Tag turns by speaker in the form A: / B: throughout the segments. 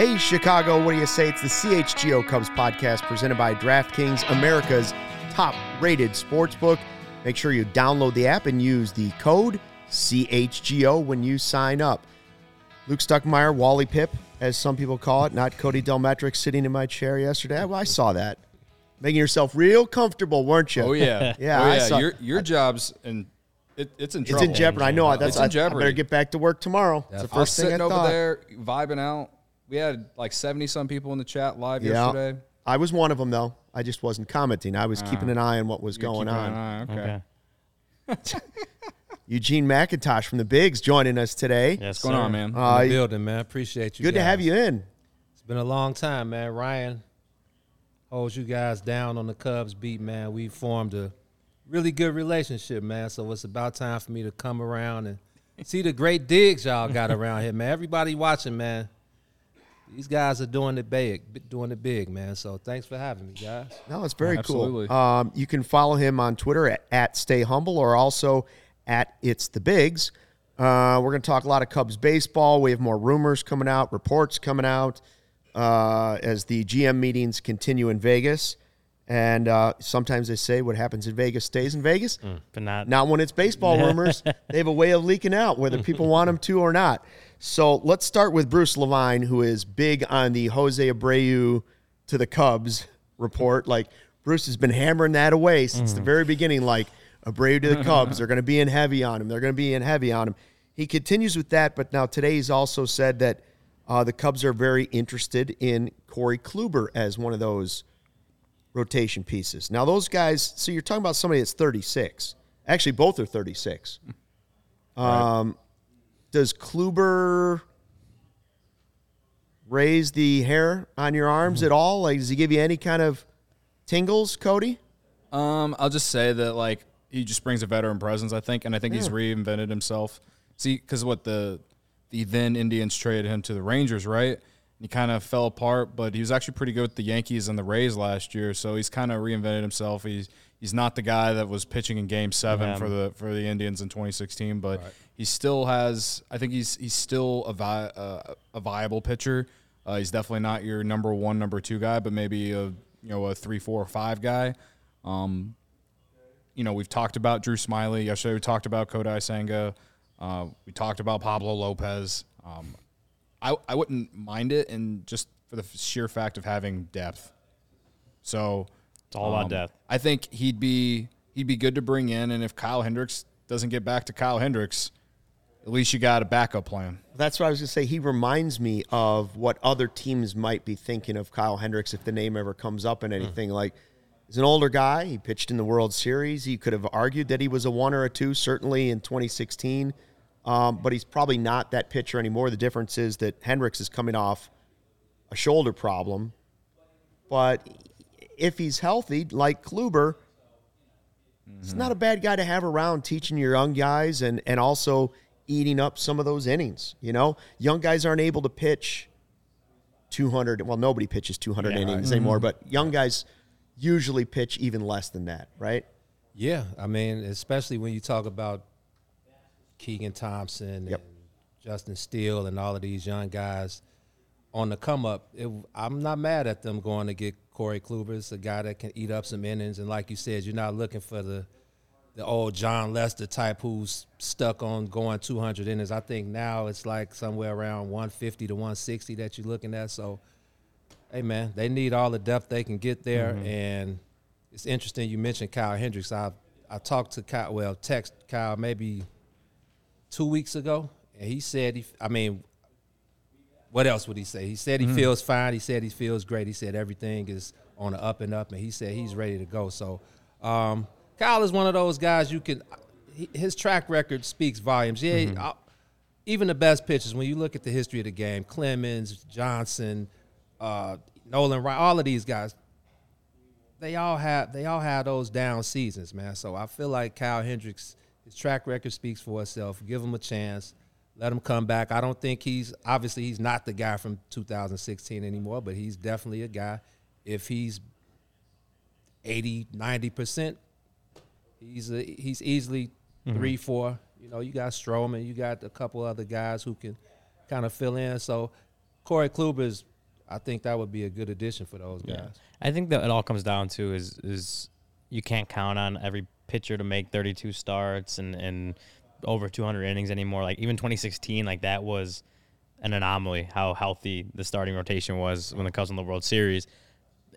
A: Hey, Chicago, what do you say? It's the CHGO Cubs podcast presented by DraftKings, America's top rated sportsbook. Make sure you download the app and use the code CHGO when you sign up. Luke Stuckmeyer, Wally Pipp, as some people call it, not Cody Delmendo sitting in my chair yesterday. Well, I saw that. Making yourself real comfortable, weren't you?
B: Oh yeah,
A: Yeah,
B: Oh,
A: I
B: yeah.
A: saw-
B: your your job's in it, it's in
A: It's in jeopardy. I know. That's
B: It's in
A: I, I
B: jeopardy.
A: better get back to work tomorrow. It's the
B: I was
A: first thing I
B: sitting over there vibing out. We had like seventy some people in the chat live
A: Yeah.
B: yesterday.
A: I was one of them, though. I just wasn't commenting. I was keeping an eye on what was
B: You're
A: going
B: keeping
A: on.
B: an eye, Okay.
A: Eugene McIntosh from the Bigs joining us today.
C: Yes,
B: What's going on, man?
A: Uh,
D: in the building, man. Appreciate you.
A: good to have you in.
D: It's been a long time, man. Ryan holds you guys down on the Cubs beat, man. We formed a really good relationship, man. So it's about time for me to come around and see the great digs y'all got around here, man. Everybody watching, man. These guys are doing it big, doing it big, man. So thanks for having me, guys.
A: No, it's very
B: Absolutely.
A: cool. Um, you can follow him on Twitter at, at Stay Humble or also at It's the Bigs. Uh, we're going to talk a lot of Cubs baseball. We have more rumors coming out, reports coming out uh, as the GM meetings continue in Vegas. And uh, sometimes they say what happens in Vegas stays in Vegas.
C: but not.
A: Not when it's baseball rumors. they have a way of leaking out whether people want them to or not. So let's start with Bruce Levine, who is big on the Jose Abreu to the Cubs report. Like Bruce has been hammering that away since the very beginning. Like Abreu to the Cubs, they're going to be in heavy on him. They're going to be in heavy on him. He continues with that, but now today he's also said that uh, the Cubs are very interested in Corey Kluber as one of those rotation pieces. Now, those guys, so you're talking about somebody that's 36. Actually, both are 36. Um, Does Kluber raise the hair on your arms at all? Like, does he give you any kind of tingles, Cody?
B: Um, I'll just say that like he just brings a veteran presence, I think, and I think he's reinvented himself. See, because what the the then Indians traded him to the Rangers, right? He kind of fell apart, but he was actually pretty good with the Yankees and the Rays last year. So he's kind of reinvented himself. He's he's not the guy that was pitching in Game Seven
C: Yeah.
B: for the for the Indians in 2016, but he still has. I think he's he's still a vi- uh, a viable pitcher. Uh, he's definitely not your number one, number two guy, but maybe a you know a three, four, or five guy. Um, you know, we've talked about Drew Smyly yesterday. We talked about Kodai Senga. Uh, we talked about Pablo Lopez. Um, I I wouldn't mind it, and just for the sheer fact of having depth. So
C: It's all about
B: um,
C: depth.
B: I think he'd be he'd be good to bring in, and if Kyle Hendricks doesn't get back to Kyle Hendricks, at least you got a backup plan.
A: That's what I was going to say. He reminds me of what other teams might be thinking of Kyle Hendricks if the name ever comes up in anything. Like, he's an older guy. He pitched in the World Series. He could have argued that he was a one or a two, certainly in 2016. Um, but he's probably not that pitcher anymore. The difference is that Hendricks is coming off a shoulder problem. But if he's healthy, like Kluber, it's not a bad guy to have around teaching your young guys and, and also eating up some of those innings. You know, young guys aren't able to pitch 200. Well, nobody pitches 200 innings anymore, mm-hmm. but young guys usually pitch even less than that, right?
D: Yeah, I mean, especially when you talk about Keegan Thompson
A: Yep.
D: and Justin Steele and all of these young guys on the come up. It, I'm not mad at them going to get Corey Kluber. It's a guy that can eat up some innings, and like you said, you're not looking for the the old Jon Lester type who's stuck on going 200 innings. I think now it's like somewhere around 150 to 160 that you're looking at. So, hey man, they need all the depth they can get there, and it's interesting you mentioned Kyle Hendricks. I I talked to Kyle, well, text Kyle maybe two weeks ago, and he said he. I mean, what else would he say? He said he feels fine. He said he feels great. He said everything is on the up and up, and he said he's ready to go. So, um, Kyle is one of those guys you can. his track record speaks volumes. Yeah,
A: Mm-hmm.
D: I- even the best pitchers. When you look at the history of the game, Clemens, Johnson, uh, Nolan Ryan, all of these guys, they all have they all have those down seasons, man. So I feel like Kyle Hendricks, his track record speaks for itself. Give him a chance. Let him come back. I don't think he's obviously he's not the guy from 2016 anymore, but he's definitely a guy. If he's 80, 90 percent, he's a, he's easily mm-hmm. three, four. You know, you got Stroman, you got a couple other guys who can kind of fill in. So Corey Kluber is, I think that would be a good addition for those guys.
C: I think that it all comes down to is is you can't count on every pitcher to make 32 starts and and over 200 innings anymore. Like even 2016, like that was an anomaly how healthy the starting rotation was when the Cubs won the World Series.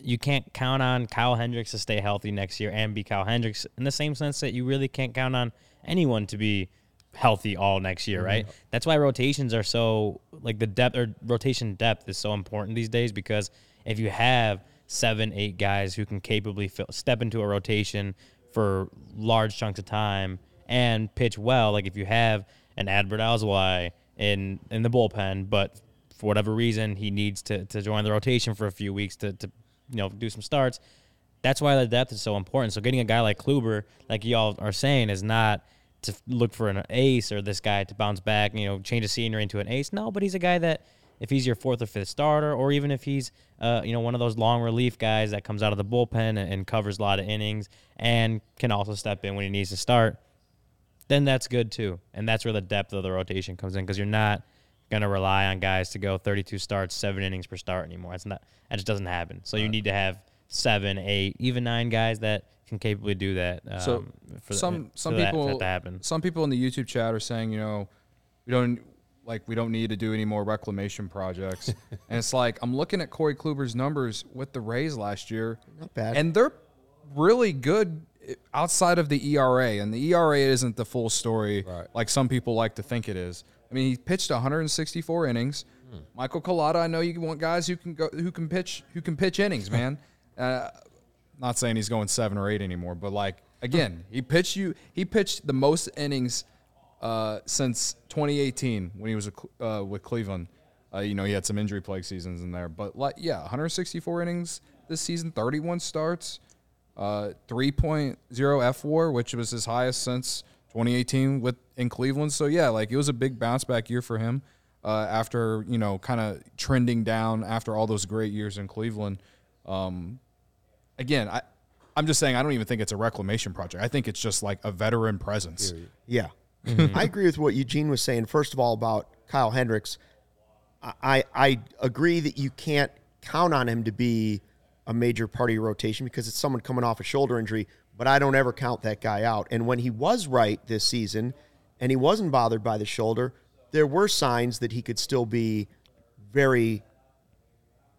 C: You can't count on Kyle Hendricks to stay healthy next year and be Kyle Hendricks in the same sense that you really can't count on anyone to be healthy all next year, right? Mm-hmm. That's why rotations are so like the depth or rotation depth is so important these days because if you have seven, eight guys who can capably fill, step into a rotation for large chunks of time and pitch well, like if you have an Adbert Alzolay in in the bullpen, but for whatever reason he needs to to join the rotation for a few weeks to to you know do some starts. That's why the depth is so important. So getting a guy like Kluber, like y'all are saying, is not to look for an ace or this guy to bounce back, you know, change a scenery into an ace. No, but he's a guy that if he's your fourth or fifth starter, or even if he's uh, you know one of those long relief guys that comes out of the bullpen and, and covers a lot of innings and can also step in when he needs to start, then that's good too. And that's where the depth of the rotation comes in because you're not going to rely on guys to go 32 starts, seven innings per start anymore. That's not that just doesn't happen. So you need to have seven, eight, even nine guys that can capably do that. Um,
B: So
C: for
B: some
C: for
B: some
C: that-
B: people
C: for that to happen.
B: some people in the YouTube chat are saying, you know, we don't like we don't need to do any more reclamation projects. and it's like I'm looking at Corey Kluber's numbers with the Rays last year.
A: Not bad.
B: And they're really good outside of the ERA, and the ERA isn't the full story
D: Right.
B: like some people like to think it is. I mean, he pitched 164 innings. Michael Collada, I know you want guys who can go who can pitch who can pitch innings, man. uh, not saying he's going seven or eight anymore, but like again, he pitched you. He pitched the most innings uh, since 2018 when he was a, uh, with Cleveland. Uh, you know, he had some injury plague seasons in there, but like yeah, 164 innings this season, 31 starts, uh, 3.0 F WAR, which was his highest since 2018 with in Cleveland. So yeah, like it was a big bounce back year for him uh, after you know kind of trending down after all those great years in Cleveland. Um, again, I I'm just saying I don't even think it's a reclamation project. I think it's just like a veteran presence.
A: Yeah. I agree with what Eugene was saying. First of all, about Kyle Hendricks, I, I I agree that you can't count on him to be a major part of your rotation because it's someone coming off a shoulder injury, but I don't ever count that guy out. And when he was right this season and he wasn't bothered by the shoulder, there were signs that he could still be very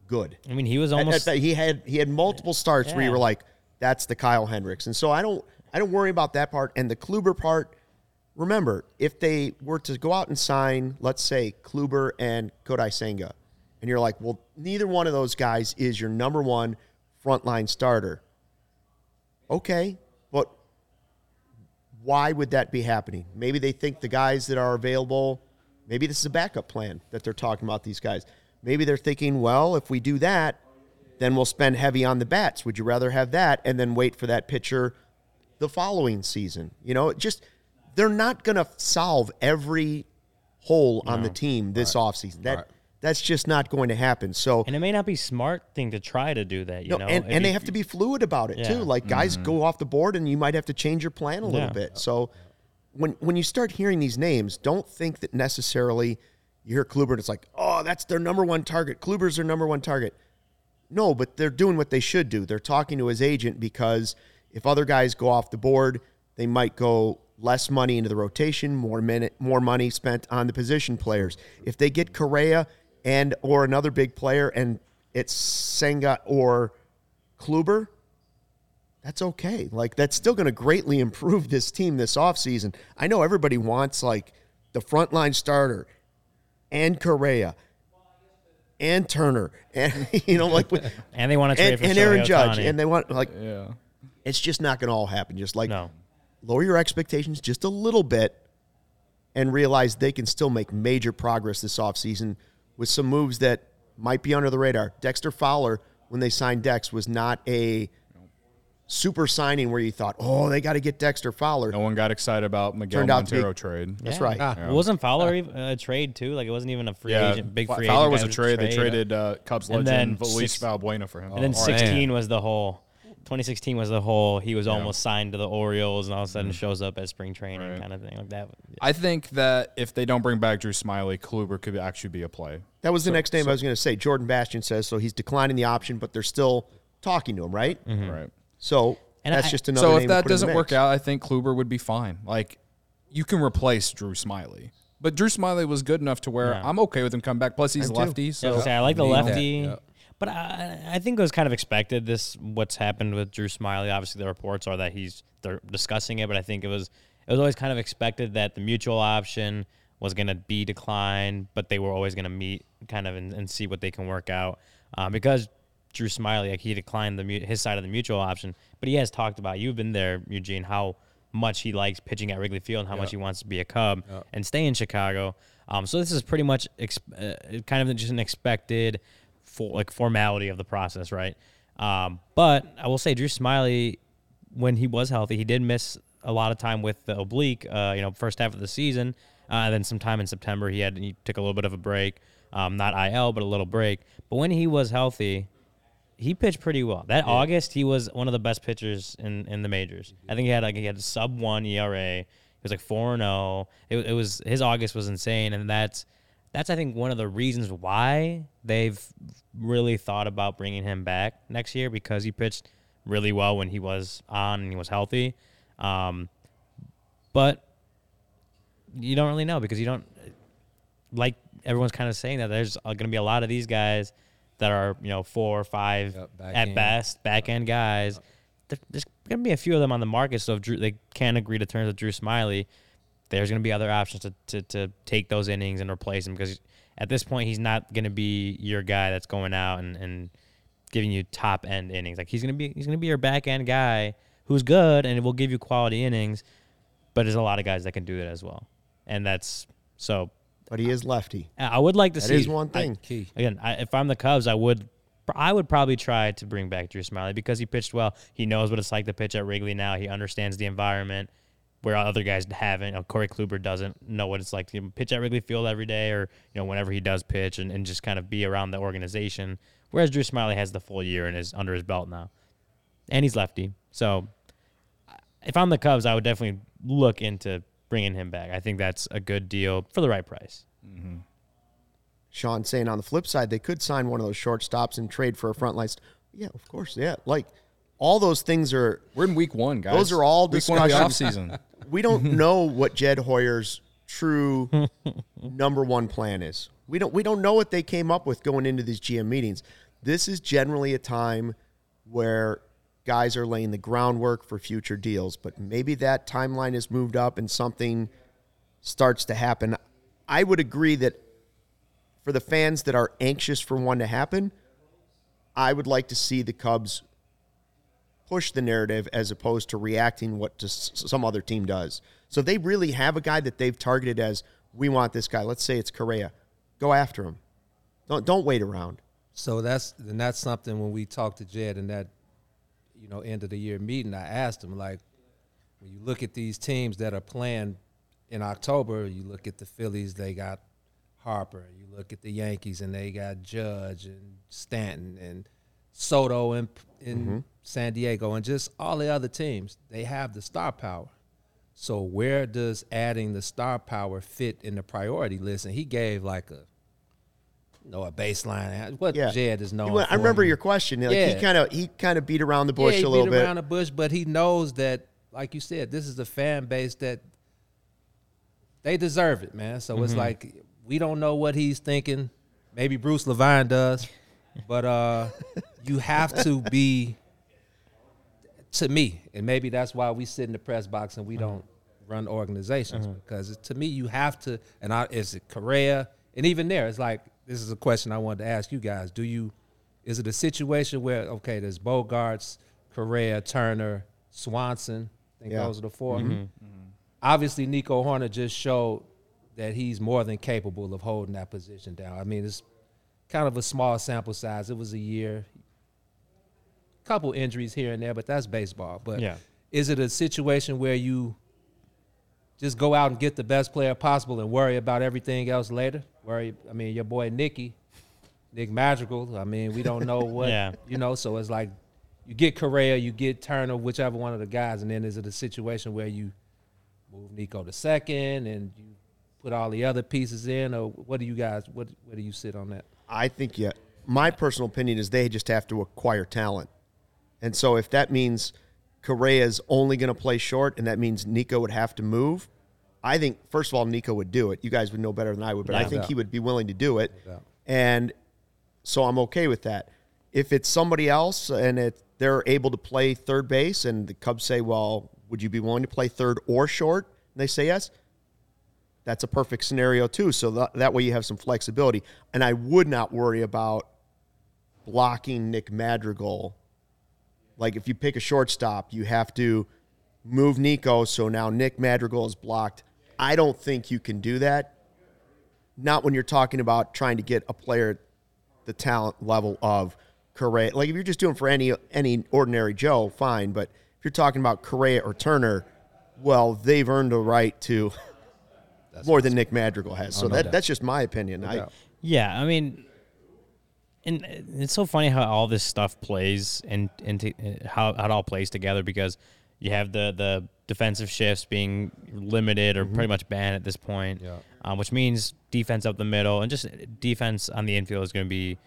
A: good.
C: I mean, he was
A: At- at
C: almost
A: that- he had he had multiple starts where you were like, that's the Kyle Hendricks. And so I don't I don't worry about that part. And the Kluber part, remember, if they were to go out and sign, let's say, Kluber and Kodai Senga, and you're like, well, neither one of those guys is your number one frontline starter. Okay, but why would that be happening? Maybe they think the guys that are available, maybe this is a backup plan that they're talking about these guys. Maybe they're thinking, well, if we do that, then we'll spend heavy on the bats. Would you rather have that and then wait for that pitcher the following season? You know, just they're not going to solve every hole on the team this offseason. That
D: Right.
A: That's just not going to happen. So
C: and it may not be smart thing to try to do that. You
A: no,
C: know,
A: and,
C: If
A: and they have to be fluid about it
C: Yeah.
A: too. Like guys go mm-hmm. off the board, and you might have to change your plan a little
C: Yeah.
A: bit. So when when you start hearing these names, don't think that necessarily you hear Kluber and it's like, oh, that's their number one target. Kluber's their number one target. No, but they're doing what they should do. They're talking to his agent because if other guys go off the board, they might go less money into the rotation, more minute, more money spent on the position players. If they get Correa and or another big player and it's Senga or Kluber, that's okay. Like that's still going to greatly improve this team this offseason. I know everybody wants like the frontline starter and Correa and Turner and you know like with-
C: and they want to trade
A: and,
C: for
A: and Aaron Judge and they want like
B: Yeah.
A: it's just not going to all happen. Just like
C: no.
A: lower your expectations just a little bit and realize they can still make major progress this offseason with some moves that might be under the radar. Dexter Fowler, when they signed Dex, was not a super signing where you thought, oh, they got to get Dexter Fowler.
B: No one got excited about Miguel
A: Turned out to be-
B: Montero trade.
A: That's
C: Yeah.
A: right.
D: Ah.
C: Wasn't Fowler even a trade too? Like it wasn't even a free
B: Yeah,
C: agent, big
B: Fa-
C: free
B: Fowler
C: agent.
B: was
C: guy
B: a trade. They
C: traded.
B: traded uh, Cubs
C: And
B: legend
C: then
B: Luis
C: six-
B: Valbuena for him.
C: And then
D: Oh,
C: 16
D: man.
C: was the whole. 2016 was the whole. He was
B: Yeah.
C: almost signed to the Orioles, and all of a sudden shows up at spring training,
B: Mm-hmm. Right.
C: kind of thing like that.
B: I think that if they don't bring back Drew Smyly, Kluber could actually be a play.
A: That was the
B: So-
A: next name
B: so-
A: I was going to say. Jordan Bastian says so. He's declining the option, but they're still talking to him, right?
B: Right.
A: So
C: And
A: that's
C: I-
A: just another.
B: So
A: name
B: if that
A: put in the
B: doesn't work out, I think Kluber would be fine. Like you can replace Drew Smyly. But Drew Smyly was good enough to where
C: Yeah.
B: I'm okay with him coming back. Plus he's
A: too.
B: lefty, so
C: was I like the lefty,
D: yeah.
C: But I, I think it was kind of expected. This what's happened with Drew Smyly. Obviously, the reports are that he's they're discussing it, but I think it was it was always kind of expected that the mutual option was going to be declined, but they were always going to meet kind of and, and see what they can work out um, because. Drew Smyly, like he declined the his side of the mutual option, but he has talked about. You've been there, Eugene, how much he likes pitching at Wrigley Field and how much he wants to be a Cub and stay in Chicago. Um, so this is pretty much ex- uh, kind of just an expected for like formality of the process, right? Um, but I will say, Drew Smyly, when he was healthy, he did miss a lot of time with the oblique. Uh, you know, first half of the season, uh, and then sometime in September, he had he took a little bit of a break, um, not IL, but a little break. But when he was healthy, he pitched pretty well. That August, he was one of the best pitchers in, in the majors. I think he had like he had a sub one ERA. He was like four and zero. It, it was his August was insane, and that's that's I think one of the reasons why they've really thought about bringing him back next year because he pitched really well when he was on and he was healthy. Um, but you don't really know because you don't like everyone's kind of saying that there's going to be a lot of these guys that are you know four or five
D: Yep,
C: at
D: end.
C: best back end guys. There's going to be a few of them on the market. So if Drew, they can't agree to terms with Drew Smyly, there's going to be other options to, to, to take those innings and replace him because at this point he's not going to be your guy that's going out and, and giving you top end innings. Like he's going to be he's going to be your back end guy who's good and will give you quality innings. But there's a lot of guys that can do that as well, and that's so.
A: but he is lefty.
C: I would like to
A: That
C: see
A: is one
C: I-
A: thing.
D: Key.
C: again, I, if I'm the Cubs, I would, I would probably try to bring back Drew Smyly because he pitched well. He knows what it's like to pitch at Wrigley now. He understands the environment where other guys haven't. You know, Corey Kluber doesn't know what it's like to pitch at Wrigley Field every day, or you know, whenever he does pitch, and, and just kind of be around the organization. Whereas Drew Smyly has the full year and is under his belt now, and he's lefty. So, if I'm the Cubs, I would definitely look into bringing him back. I think that's a good deal for the right price. Mm-hmm.
A: Sean saying on the flip side, they could sign one of those shortstops and trade for a front line. st- Yeah, of course. Yeah, like all those things are.
B: We're in week one, guys.
A: Those are all
B: week one of the
A: discussions.
B: offseason.
A: We don't know what Jed Hoyer's true number one plan is. We don't. We don't know what they came up with going into these GM meetings. This is generally a time where guys are laying the groundwork for future deals, but maybe that timeline has moved up and something starts to happen. I would agree that for the fans that are anxious for one to happen, I would like to see the Cubs push the narrative as opposed to reacting what just some other team does. So they really have a guy that they've targeted as we want this guy. Let's say it's Correa. Go after him. Don't don't wait around.
D: So that's and that's something when we talked to Jed in that, you know, end of the year meeting, I asked him like, when you look at these teams that are playing in October, you look at the Phillies, they got Harper. You look at the Yankees, and they got Judge and Stanton and Soto in in San Diego, and just all the other teams. They have the star power. So where does adding the star power fit in the priority list? And he gave like a no, a baseline. What
A: Yeah.
D: Jed is known
A: went- I remember your question. Like he kind of he kind of beat around the bush
D: yeah,
A: a little
D: beat
A: bit.
D: around the bush, but he knows that, like you said, this is a fan base that they deserve it, man. So
A: Mm-hmm.
D: it's like we don't know what he's thinking. Maybe Bruce Levine does, but uh, you have to be. To me, and maybe that's why we sit in the press box and we
A: Mm-hmm.
D: don't run organizations mm-hmm. because to me you have to. And I, is it Correa? And even there, it's like this is a question I wanted to ask you guys. Do you? Is it a situation where okay, there's Bogaerts, Correa, Turner, Swanson? I think
A: Yeah.
D: those are the 4 mm-hmm. Mm-hmm. Obviously, Nico Hoerner just showed that he's more than capable of holding that position down. I mean, it's kind of a small sample size. It was a year, couple injuries here and there, but that's baseball. But
C: Yeah.
D: is it a situation where you just go out and get the best player possible and worry about everything else later? Worry, I mean, your boy Nicky, Nick Madrigal. I mean, we don't know what
C: Yeah.
D: you know. So it's like you get Correa, you get Turner, whichever one of the guys, and then is it a situation where you move Nico to second and you put all the other pieces in, or what do you guys? What where do you sit on that?
A: I think yeah. My personal opinion is they just have to acquire talent, and so if that means Correa's only going to play short, and that means Nico would have to move, I think first of all Nico would do it. You guys would know better than I would, but I
C: Yeah.
A: think he would be willing to do it,
D: doubt.
A: and so I'm okay with that. If it's somebody else and it, they're able to play third base, and the Cubs say, "Well, would you be willing to play third or short?" and they say yes, that's a perfect scenario too. So that, that way you have some flexibility. And I would not worry about blocking Nick Madrigal. Like if you pick a shortstop, you have to move Nico. So now Nick Madrigal is blocked. I don't think you can do that. Not when you're talking about trying to get a player the talent level of Correa. Like if you're just doing for any any ordinary Joe, fine. But if you're talking about Correa or Turner, well, they've earned a right to more than Nick Madrigal has. Oh, so
D: no
A: that,
D: doubt.
A: that's just my opinion. I.
C: Yeah, I mean, and it's so funny how all this stuff plays and into how, how it all plays together because you have the the defensive shifts being limited or pretty much banned at this point,
D: Yeah.
C: um, which means defense up the middle and just defense on the infield is going to be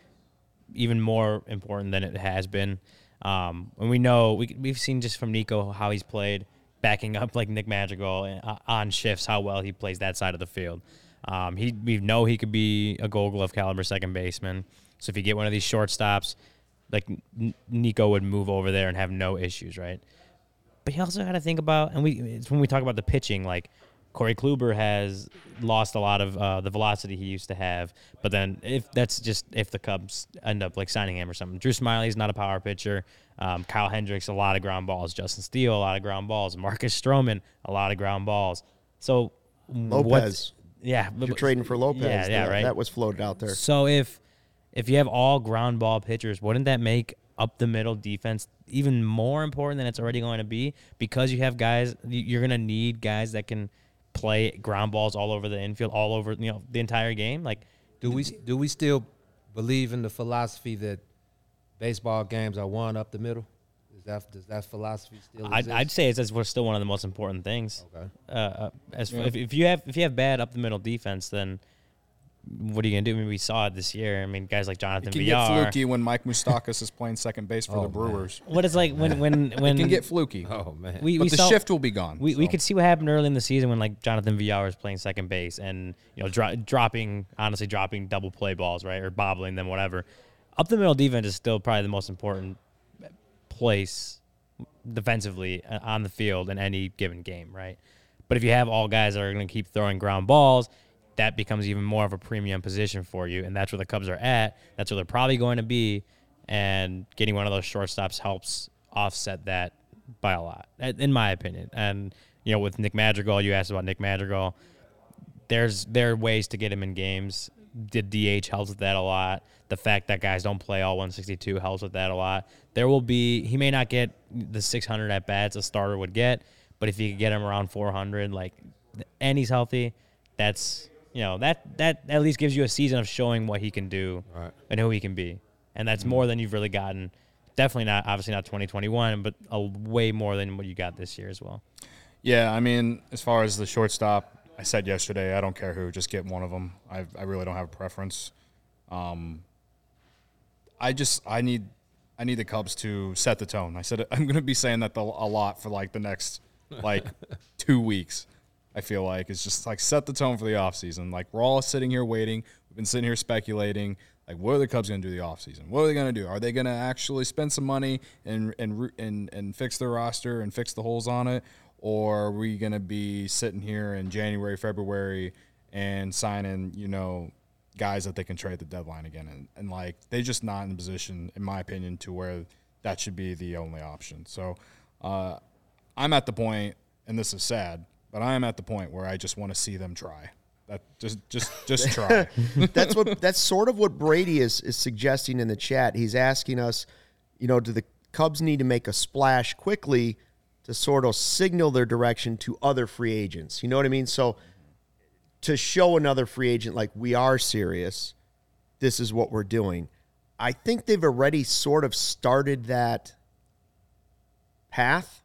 C: even more important than it has been. Um, and we know we we've seen just from Nico how he's played, backing up like Nick Madrigal and, uh, on shifts, how well he plays that side of the field. Um, he we know he could be a Gold Glove caliber second baseman. So if you get one of these shortstops, like Nico would move over there and have no issues, right? But you also got to think about, and we it's when we talk about the pitching, like Corey Kluber has lost a lot of uh, the velocity he used to have. But then if that's just if the Cubs end up like signing him or something, Drew Smyly's not a power pitcher. Um, Kyle Hendricks a lot of ground balls. Justin Steele a lot of ground balls. Marcus Stroman a lot of ground balls. So
A: Lopez.
C: what's- yeah,
A: You're trading for Lopez.
C: Yeah, yeah,
A: that,
C: right.
A: That was floated out there.
C: So if if you have all ground ball pitchers, wouldn't that make up the middle defense even more important than it's already going to be? Because you have guys, you- you're going to need guys that can play ground balls all over the infield, all over you know the entire game. Like,
D: Do we do we still believe in the philosophy that baseball games are won up the middle? Is that does that philosophy still
C: I'd,
D: exist?
C: I'd say it's, it's still one of the most important things.
D: Okay.
C: Uh, uh, as if, if you have if you have bad up the middle defense, then what are you gonna do? I mean, we saw it this year. I mean, guys like Jonathan
B: It can
C: Villar.
B: get fluky when Mike Moustakas is playing second base for
D: Oh,
B: the. Brewers.
C: What it's like when when when
B: It can get fluky.
D: Oh man.
C: we,
B: but
C: we
B: the
C: saw,
B: shift will be gone.
C: We, we could see what happened early in the season when like Jonathan Villar was playing second base and you know dro- dropping honestly dropping double play balls right or bobbling them whatever. Up the middle defense is still probably the most important place defensively uh, on the field in any given game, right? But if you have all guys that are going to keep throwing ground balls, that becomes even more of a premium position for you, and that's where the Cubs are at. That's where they're probably going to be, and getting one of those shortstops helps offset that by a lot, in my opinion. And you know, with Nick Madrigal, you asked about Nick Madrigal. There's there are ways to get him in games. The DH helps with that a lot. The fact that guys don't play all 162 helps with that a lot. There will be he may not get the 600 at bats a starter would get, but if you could get him around 400, like, and he's healthy, that's you know that that at least gives you a season of showing what he can do
D: Right.
C: and who he can be, and that's more than you've really gotten. Definitely not, obviously not 2021, but a way more than what you got this year as well.
B: Yeah, I mean, as far as the shortstop, I said yesterday, I don't care who, just get one of them. I, I really don't have a preference. Um, I just I need I need the Cubs to set the tone. I said I'm going to be saying that the, a lot for like the next like two weeks. I feel like it's just like set the tone for the offseason. Like we're all sitting here waiting. We've been sitting here speculating. Like what are the Cubs going to do the offseason? What are they going to do? Are they going to actually spend some money and and and and fix their roster and fix the holes on it, or are we going to be sitting here in January, February, and signing you know guys that they can trade the deadline again? And, and like they're just not in a position, in my opinion, to where that should be the only option. So. Uh, I'm at the point, and this is sad, but I am at the point where I just want to see them try. That just just just try.
A: that's what that's sort of what Brady is is suggesting in the chat. He's asking us, you know, do the Cubs need to make a splash quickly to sort of signal their direction to other free agents? You know what I mean? So to show another free agent like we are serious, this is what we're doing. I think they've already sort of started that path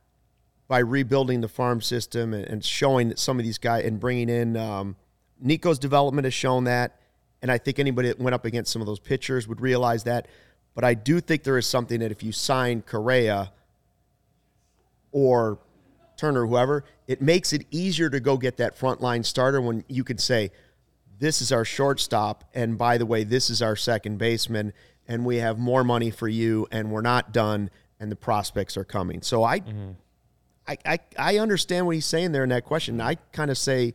A: by rebuilding the farm system and, and showing that some of these guys and bringing in um, Nico's development has shown that. And I think anybody that went up against some of those pitchers would realize that. But I do think there is something that if you sign Correa or Turner, whoever, it makes it easier to go get that frontline starter when you can say, this is our shortstop. And by the way, this is our second baseman. And we have more money for you. And we're not done. And the prospects are coming. So I, mm-hmm. I, I, I understand what he's saying there in that question. I kind of say,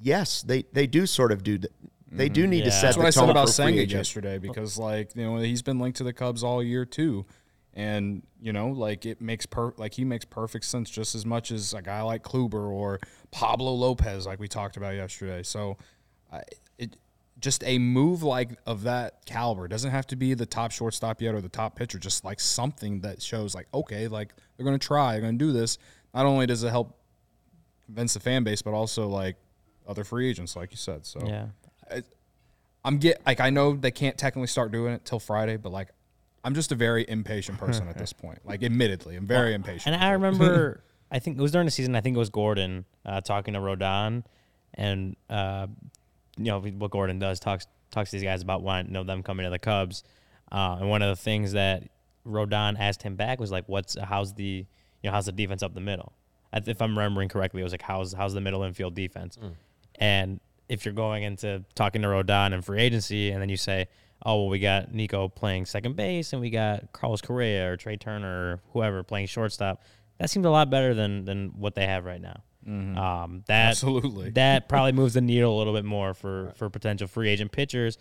A: yes, they, they do sort of do that. They do mm-hmm. need yeah. to set.
B: That's
A: what
B: I said about Senga yesterday because, like, you know, he's been linked to the Cubs all year too, and you know, like it makes per like he makes perfect sense just as much as a guy like Kluber or Pablo Lopez, like we talked about yesterday. So, I, it just a move like of that caliber doesn't have to be the top shortstop yet or the top pitcher. Just like something that shows, like, okay, like they're going to try, they're going to do this. Not only does it help convince the fan base, but also like other free agents, like you said. So
C: yeah,
B: I, I'm get like I know they can't technically start doing it till Friday, but like I'm just a very impatient person at this point. Like, admittedly, I'm very impatient.
C: And I remember, I think it was during the season. I think it was Gordon uh, talking to Rodon, and uh, you know what Gordon does talks talks to these guys about wanting you know them coming to the Cubs. Uh, and one of the things that Rodon asked him back was like, "What's how's the you know how's the defense up the middle?" If I'm remembering correctly, it was like, "How's how's the middle infield defense?" Mm. And if you're going into talking to Rodon and free agency, and then you say, "Oh, well, we got Nico playing second base, and we got Carlos Correa or Trea Turner or whoever playing shortstop," that seems a lot better than than what they have right now. Mm-hmm. Um, that
B: absolutely
C: that probably moves the needle a little bit more for right. for potential free agent pitchers,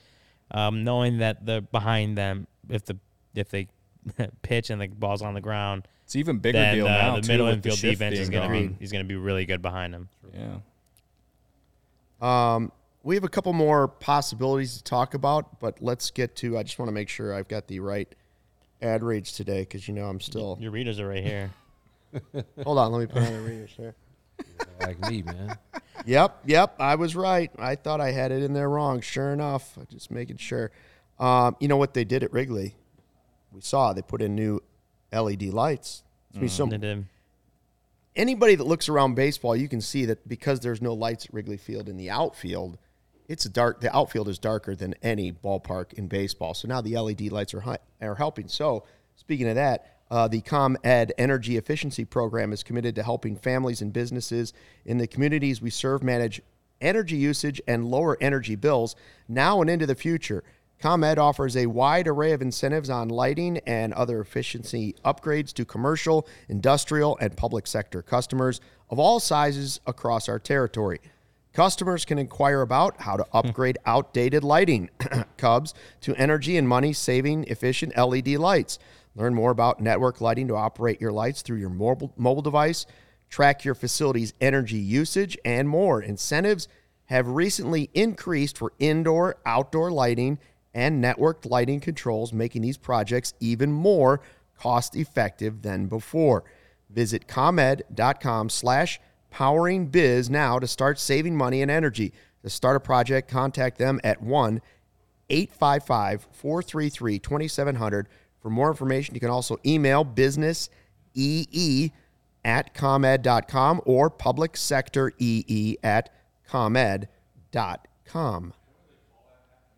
C: um, knowing that the behind them, if the if they pitch and the ball's on the ground,
B: it's even bigger then, deal uh, now.
C: The middle infield defense is going to be he's going to be really good behind them.
B: Yeah.
A: Um, we have a couple more possibilities to talk about, but let's get to. I just want to make sure I've got the right ad rates today because you know I'm still.
C: Your readers are right here.
A: Hold on, let me put on the readers here.
D: Like me, man.
A: Yep, yep, I was right. I thought I had it in there wrong. Sure enough, just making sure. Um, you know what they did at Wrigley? We saw they put in new LED lights.
C: Mm, some,
A: anybody that looks around baseball, you can see that because there's no lights at Wrigley Field in the outfield, it's dark. The outfield is darker than any ballpark in baseball. So now the LED lights are are helping. So speaking of that, uh, the ComEd Energy Efficiency Program is committed to helping families and businesses in the communities we serve manage energy usage and lower energy bills now and into the future. ComEd offers a wide array of incentives on lighting and other efficiency upgrades to commercial, industrial, and public sector customers of all sizes across our territory. Customers can inquire about how to upgrade outdated lighting cubs to energy and money saving efficient LED lights. Learn more about network lighting to operate your lights through your mobile, mobile device, track your facility's energy usage, and more. Incentives have recently increased for indoor, outdoor lighting and networked lighting controls, making these projects even more cost effective than before. Visit comed.com slash powering biz now to start saving money and energy. To start a project, contact them at 1 855 433 2700. For more information, you can also email business ee at comed.com or public sector ee at comed.com.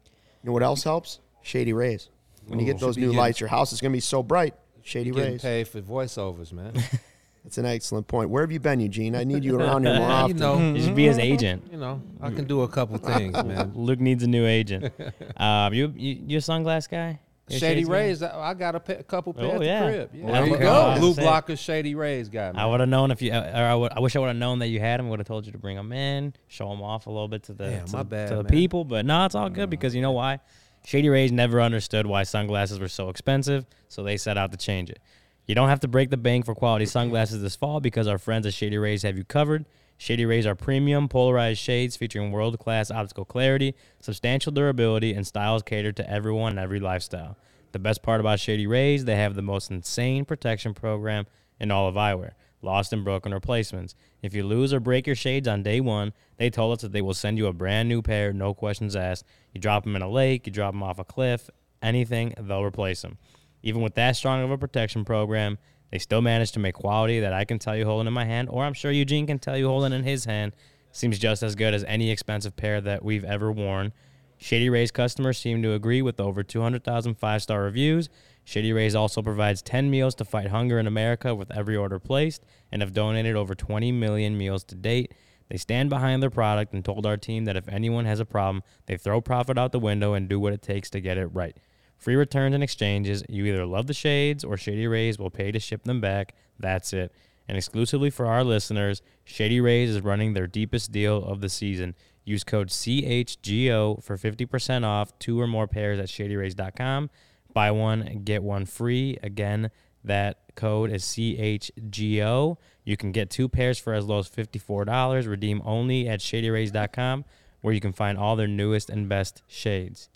A: You know what else helps? Shady Rays. When you get those new getting, lights, your house is going to be so bright. Shady Rays.
D: Pay for voiceovers, man.
A: That's an excellent point. Where have you been, Eugene? I need you around here more often.
D: you know,
C: you should be his agent.
D: You know, I can do a couple things, man.
C: Luke needs a new agent. Um, you, you you a sunglass guy?
D: Shady Rays, I got a, a couple oh, pairs
C: oh, yeah.
D: at the crib.
C: Yeah. There
D: you go. Blue blocker, Shady Rays guy.
C: I would have known if you. Or I, would, I wish I would have known that you had them. Would have told you to bring them in, show them off a little bit to the
D: Damn,
C: to,
D: bad,
C: to the
D: man.
C: people. But no, it's all good because you know why? Shady Rays never understood why sunglasses were so expensive, so they set out to change it. You don't have to break the bank for quality sunglasses this fall because our friends at Shady Rays have you covered. Shady Rays are premium polarized shades featuring world class optical clarity, substantial durability, and styles catered to everyone and every lifestyle. The best part about Shady Rays, they have the most insane protection program in all of eyewear lost and broken replacements. If you lose or break your shades on day one, they told us that they will send you a brand new pair, no questions asked. You drop them in a lake, you drop them off a cliff, anything, they'll replace them. Even with that strong of a protection program, they still manage to make quality that I can tell you holding in my hand, or I'm sure Eugene can tell you holding in his hand, seems just as good as any expensive pair that we've ever worn. Shady Rays customers seem to agree with over 200,000 five star reviews. Shady Rays also provides 10 meals to fight hunger in America with every order placed and have donated over 20 million meals to date. They stand behind their product and told our team that if anyone has a problem, they throw profit out the window and do what it takes to get it right. Free returns and exchanges. You either love the shades or Shady Rays will pay to ship them back. That's it. And exclusively for our listeners, Shady Rays is running their deepest deal of the season. Use code CHGO for 50% off two or more pairs at shadyrays.com. Buy one, get one free. Again, that code is CHGO. You can get two pairs for as low as $54. Redeem only at shadyrays.com, where you can find all their newest and best shades.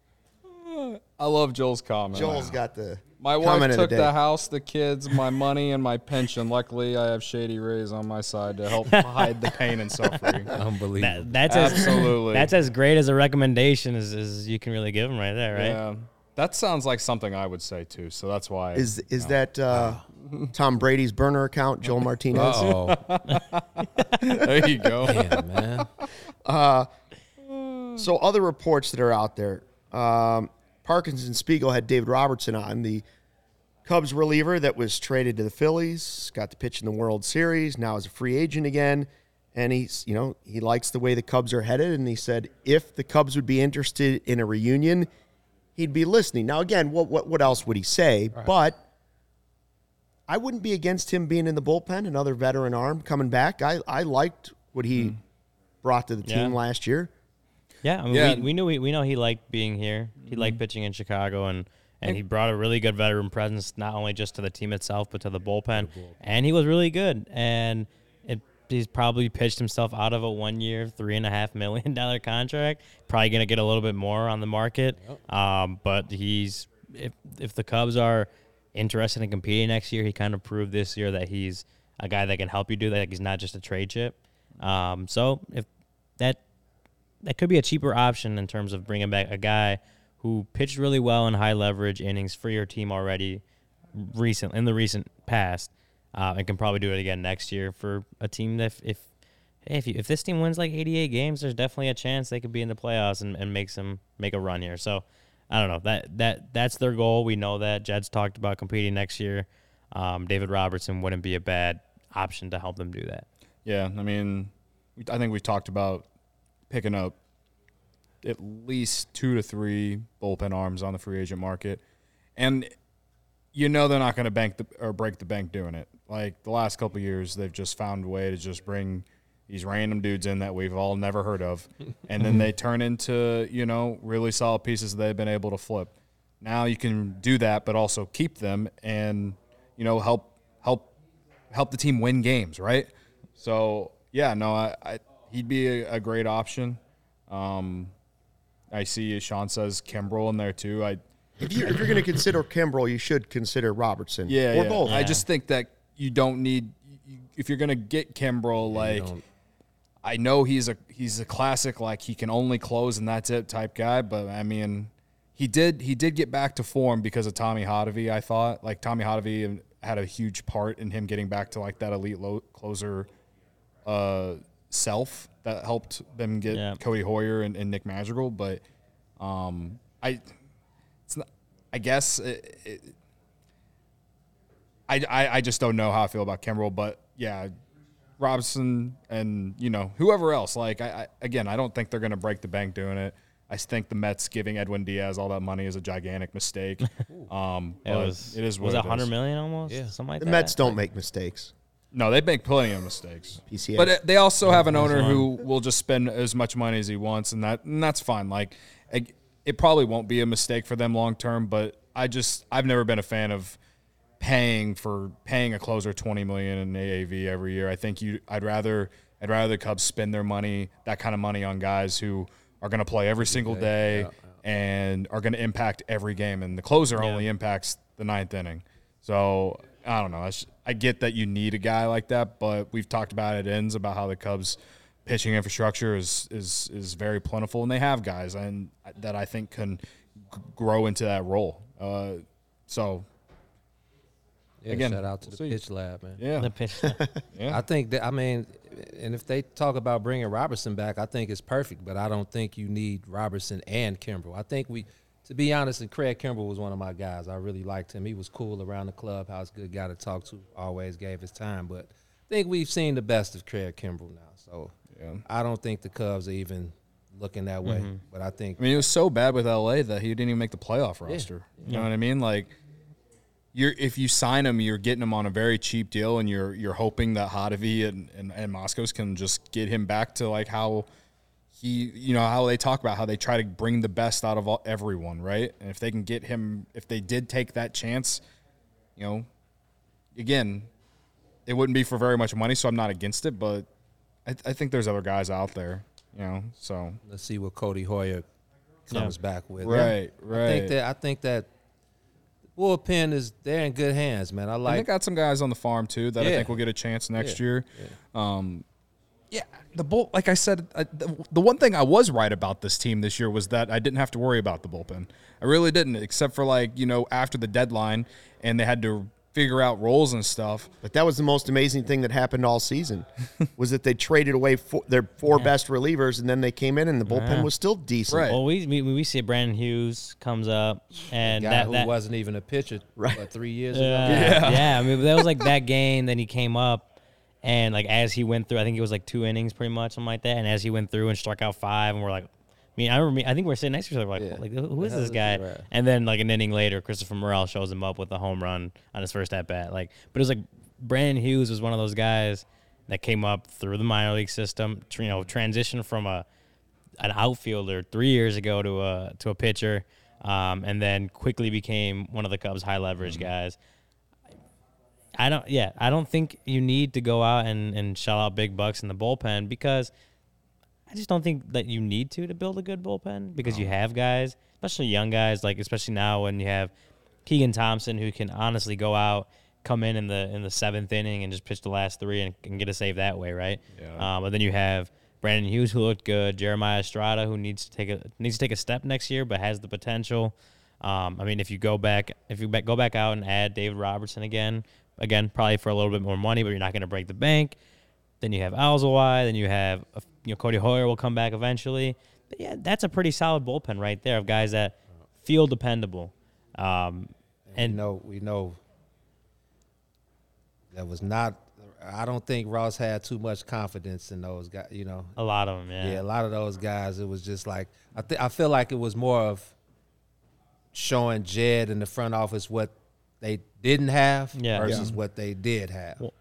B: I love Joel's comment.
A: Joel's got the
B: My
A: comment
B: wife took
A: the,
B: the,
A: day.
B: house, the kids, my money, and my pension. Luckily, I have Shady Rays on my side to help hide the pain and suffering.
D: Unbelievable.
C: That, that's as,
B: Absolutely.
C: that's as great as a recommendation as, as you can really give them right there, right?
B: Yeah, that sounds like something I would say too. So that's why.
A: Is is that uh, Tom Brady's burner account, Joel Martinez?
D: Oh,
B: there you go.
D: damn, man.
A: So other reports that are out there, um, Parkinson Spiegel had David Robertson on the Cubs reliever that was traded to the Phillies, got to pitch in the World Series, now is a free agent again, and he's you know he likes the way the Cubs are headed, and he said if the Cubs would be interested in a reunion, he'd be listening. Now again, what what what else would he say? But I wouldn't be against him being in the bullpen, another veteran arm coming back. I I liked what he hmm. brought to the team
C: Yeah.
A: last year.
C: Yeah, I mean,
B: Yeah.
C: We, we knew we, we know he liked being here. He liked pitching in Chicago, and and he brought a really good veteran presence, not only just to the team itself, but to the bullpen. And he was really good. And it, he's probably pitched himself out of a one-year, three and a half million dollar contract. Probably going to get a little bit more on the market. Um, but he's if if the Cubs are interested in competing next year, he kind of proved this year that he's a guy that can help you do that. Like he's not just a trade chip. Um, so if that that could be a cheaper option in terms of bringing back a guy who pitched really well in high leverage innings for your team already recent in the recent past uh, and can probably do it again next year for a team that if if, if, you, if this team wins like 88 games there's definitely a chance they could be in the playoffs and, and make some make a run here. So I don't know. That that that's their goal. We know that. Jed's talked about competing next year. Um, David Robertson wouldn't be a bad option to help them do that.
B: Yeah, I mean, I think we've talked about picking up at least two to three bullpen arms on the free agent market, and you know they're not going to bank the or break the bank doing it. Like the last couple of years, they've just found a way to just bring these random dudes in that we've all never heard of, and then they turn into you know really solid pieces that they've been able to flip. Now you can do that, but also keep them and you know help help help the team win games, right? So yeah, no, I, I he'd be a, a great option. Um, I see Sean says Kimbrel in there too. I
A: If, you, if you're going to consider Kimbrel, you should consider Robertson.
B: yeah,
A: or
B: yeah.
A: both.
B: I just think that you don't need you- if you're gonna get Kimbrel like. I know he's a he's a classic like he can only close and that's it type guy, but I mean he did he did get back to form because of Tommy Hotovy. I thought like Tommy Hotovy had a huge part in him getting back to like that elite low, closer uh, self that helped them get
C: Yeah.
B: Codi Heuer and, and Nick Madrigal. But um, I it's not, I guess it, it, I, I I just don't know how I feel about Kimbrel, but yeah. Robinson and you know whoever else. Like I, I again, I don't think they're going to break the bank doing it. I think the Mets giving Edwin Diaz all that money is a gigantic mistake. um,
C: it
B: but
C: was
B: it is what
C: was
B: it
C: it 100
B: is.
C: million almost
D: Yeah.
C: something like
A: the
C: that The
A: Mets don't make mistakes.
B: No, they make plenty of mistakes.
A: PCA.
B: But it, they also have an owner who will just spend as much money as he wants, and that and that's fine. Like it, it probably won't be a mistake for them long term, but I just I've never been a fan of paying for paying a closer 20 million in AAV every year. I think you I'd rather I'd rather the Cubs spend their money, that kind of money on guys who are going to play every single day and are going to impact every game and the closer only impacts the ninth inning. So, I don't know. I, get that you need a guy like that, but we've talked about it ends about how the Cubs pitching infrastructure is is is very plentiful and they have guys and that I think can g- grow into that role. Uh, so
D: Yeah,
B: Again,
D: shout out to
B: we'll
D: the
B: see.
D: pitch lab, man.
B: yeah,
C: The pitch.
B: yeah.
D: I think that I mean, and if they talk about bringing Robertson back, I think it's perfect. But I don't think you need Robertson and Kimbrel. I think we, to be honest, and Craig Kimbrel was one of my guys. I really liked him. He was cool around the clubhouse, good guy to talk to. Always gave his time. But I think we've seen the best of Craig Kimbrel now. So
B: Yeah.
D: I don't think the Cubs are even looking that way. Mm-hmm. But I think
B: I mean, it was so bad with LA that he didn't even make the playoff roster. You know what I mean? Like, you're if you sign him, you're getting him on a very cheap deal, and you're you're hoping that Hottovy and, and and Moskos can just get him back to like how he, you know, how they talk about how they try to bring the best out of all, everyone, right? And if they can get him, if they did take that chance, you know, again, it wouldn't be for very much money, so I'm not against it, but I, I think there's other guys out there, you know, so
D: let's see what Codi Heuer comes back with.
B: Right,
D: I
B: right.
D: I think that I think that bullpen is they're in good hands, man. I
B: And
D: like
B: they got some guys on the farm too that I think will get a chance next
D: Yeah.
B: year. Um, yeah, the bull. Like I said, I, the, the one thing I was right about this team this year was that I didn't have to worry about the bullpen. I really didn't, except for like you know after the deadline and they had to figure out roles and stuff.
A: But that was the most amazing thing that happened all season, was that they traded away four, their four best relievers, and then they came in, and the bullpen was still decent.
B: Right.
C: well, we, we we see Brandon Hughes comes up, and
D: guy
C: that,
D: who
C: that
D: wasn't even a pitcher
A: Right.
D: what, three years
C: yeah,
D: ago.
C: yeah. I mean, that was like that game. Then he came up, and like as he went through, I think it was like two innings, pretty much, something like that. And as he went through and struck out five, and we're like, I mean, I remember, me, I think we're sitting next to each other, like,
D: Yeah.
C: like who is this guy?
D: Right.
C: And then like an inning later, Christopher Morel shows him up with a home run on his first at bat. Like, but it was like Brandon Hughes was one of those guys that came up through the minor league system, you know, transitioned from a an outfielder three years ago to a to a pitcher, um, and then quickly became one of the Cubs' high leverage guys. I don't. Yeah, I don't think you need to go out and and shell out big bucks in the bullpen because I just don't think that you need to to build a good bullpen because you have guys, especially young guys, like especially now when you have Keegan Thompson who can honestly go out, come in in the in the seventh inning and just pitch the last three and, and get a save that way, right?
B: Yeah.
C: Um, but then you have Brandon Hughes who looked good, Jeremiah Estrada who needs to take a needs to take a step next year but has the potential. Um, I mean, if you go back, if you go back out and add David Robertson again, again probably for a little bit more money, but you're not going to break the bank. Then you have Alzolay. Then you have uh, you know Codi Heuer will come back eventually. But yeah, that's a pretty solid bullpen right there of guys that feel dependable. Um,
D: And
C: and
D: we know we know that was not. I don't think Ross had too much confidence in those guys. You know,
C: a lot of them, yeah.
D: yeah, a lot of those guys. It was just like I think I feel like it was more of showing Jed in the front office what they didn't have
C: Yeah.
D: versus what they did have.
C: Well-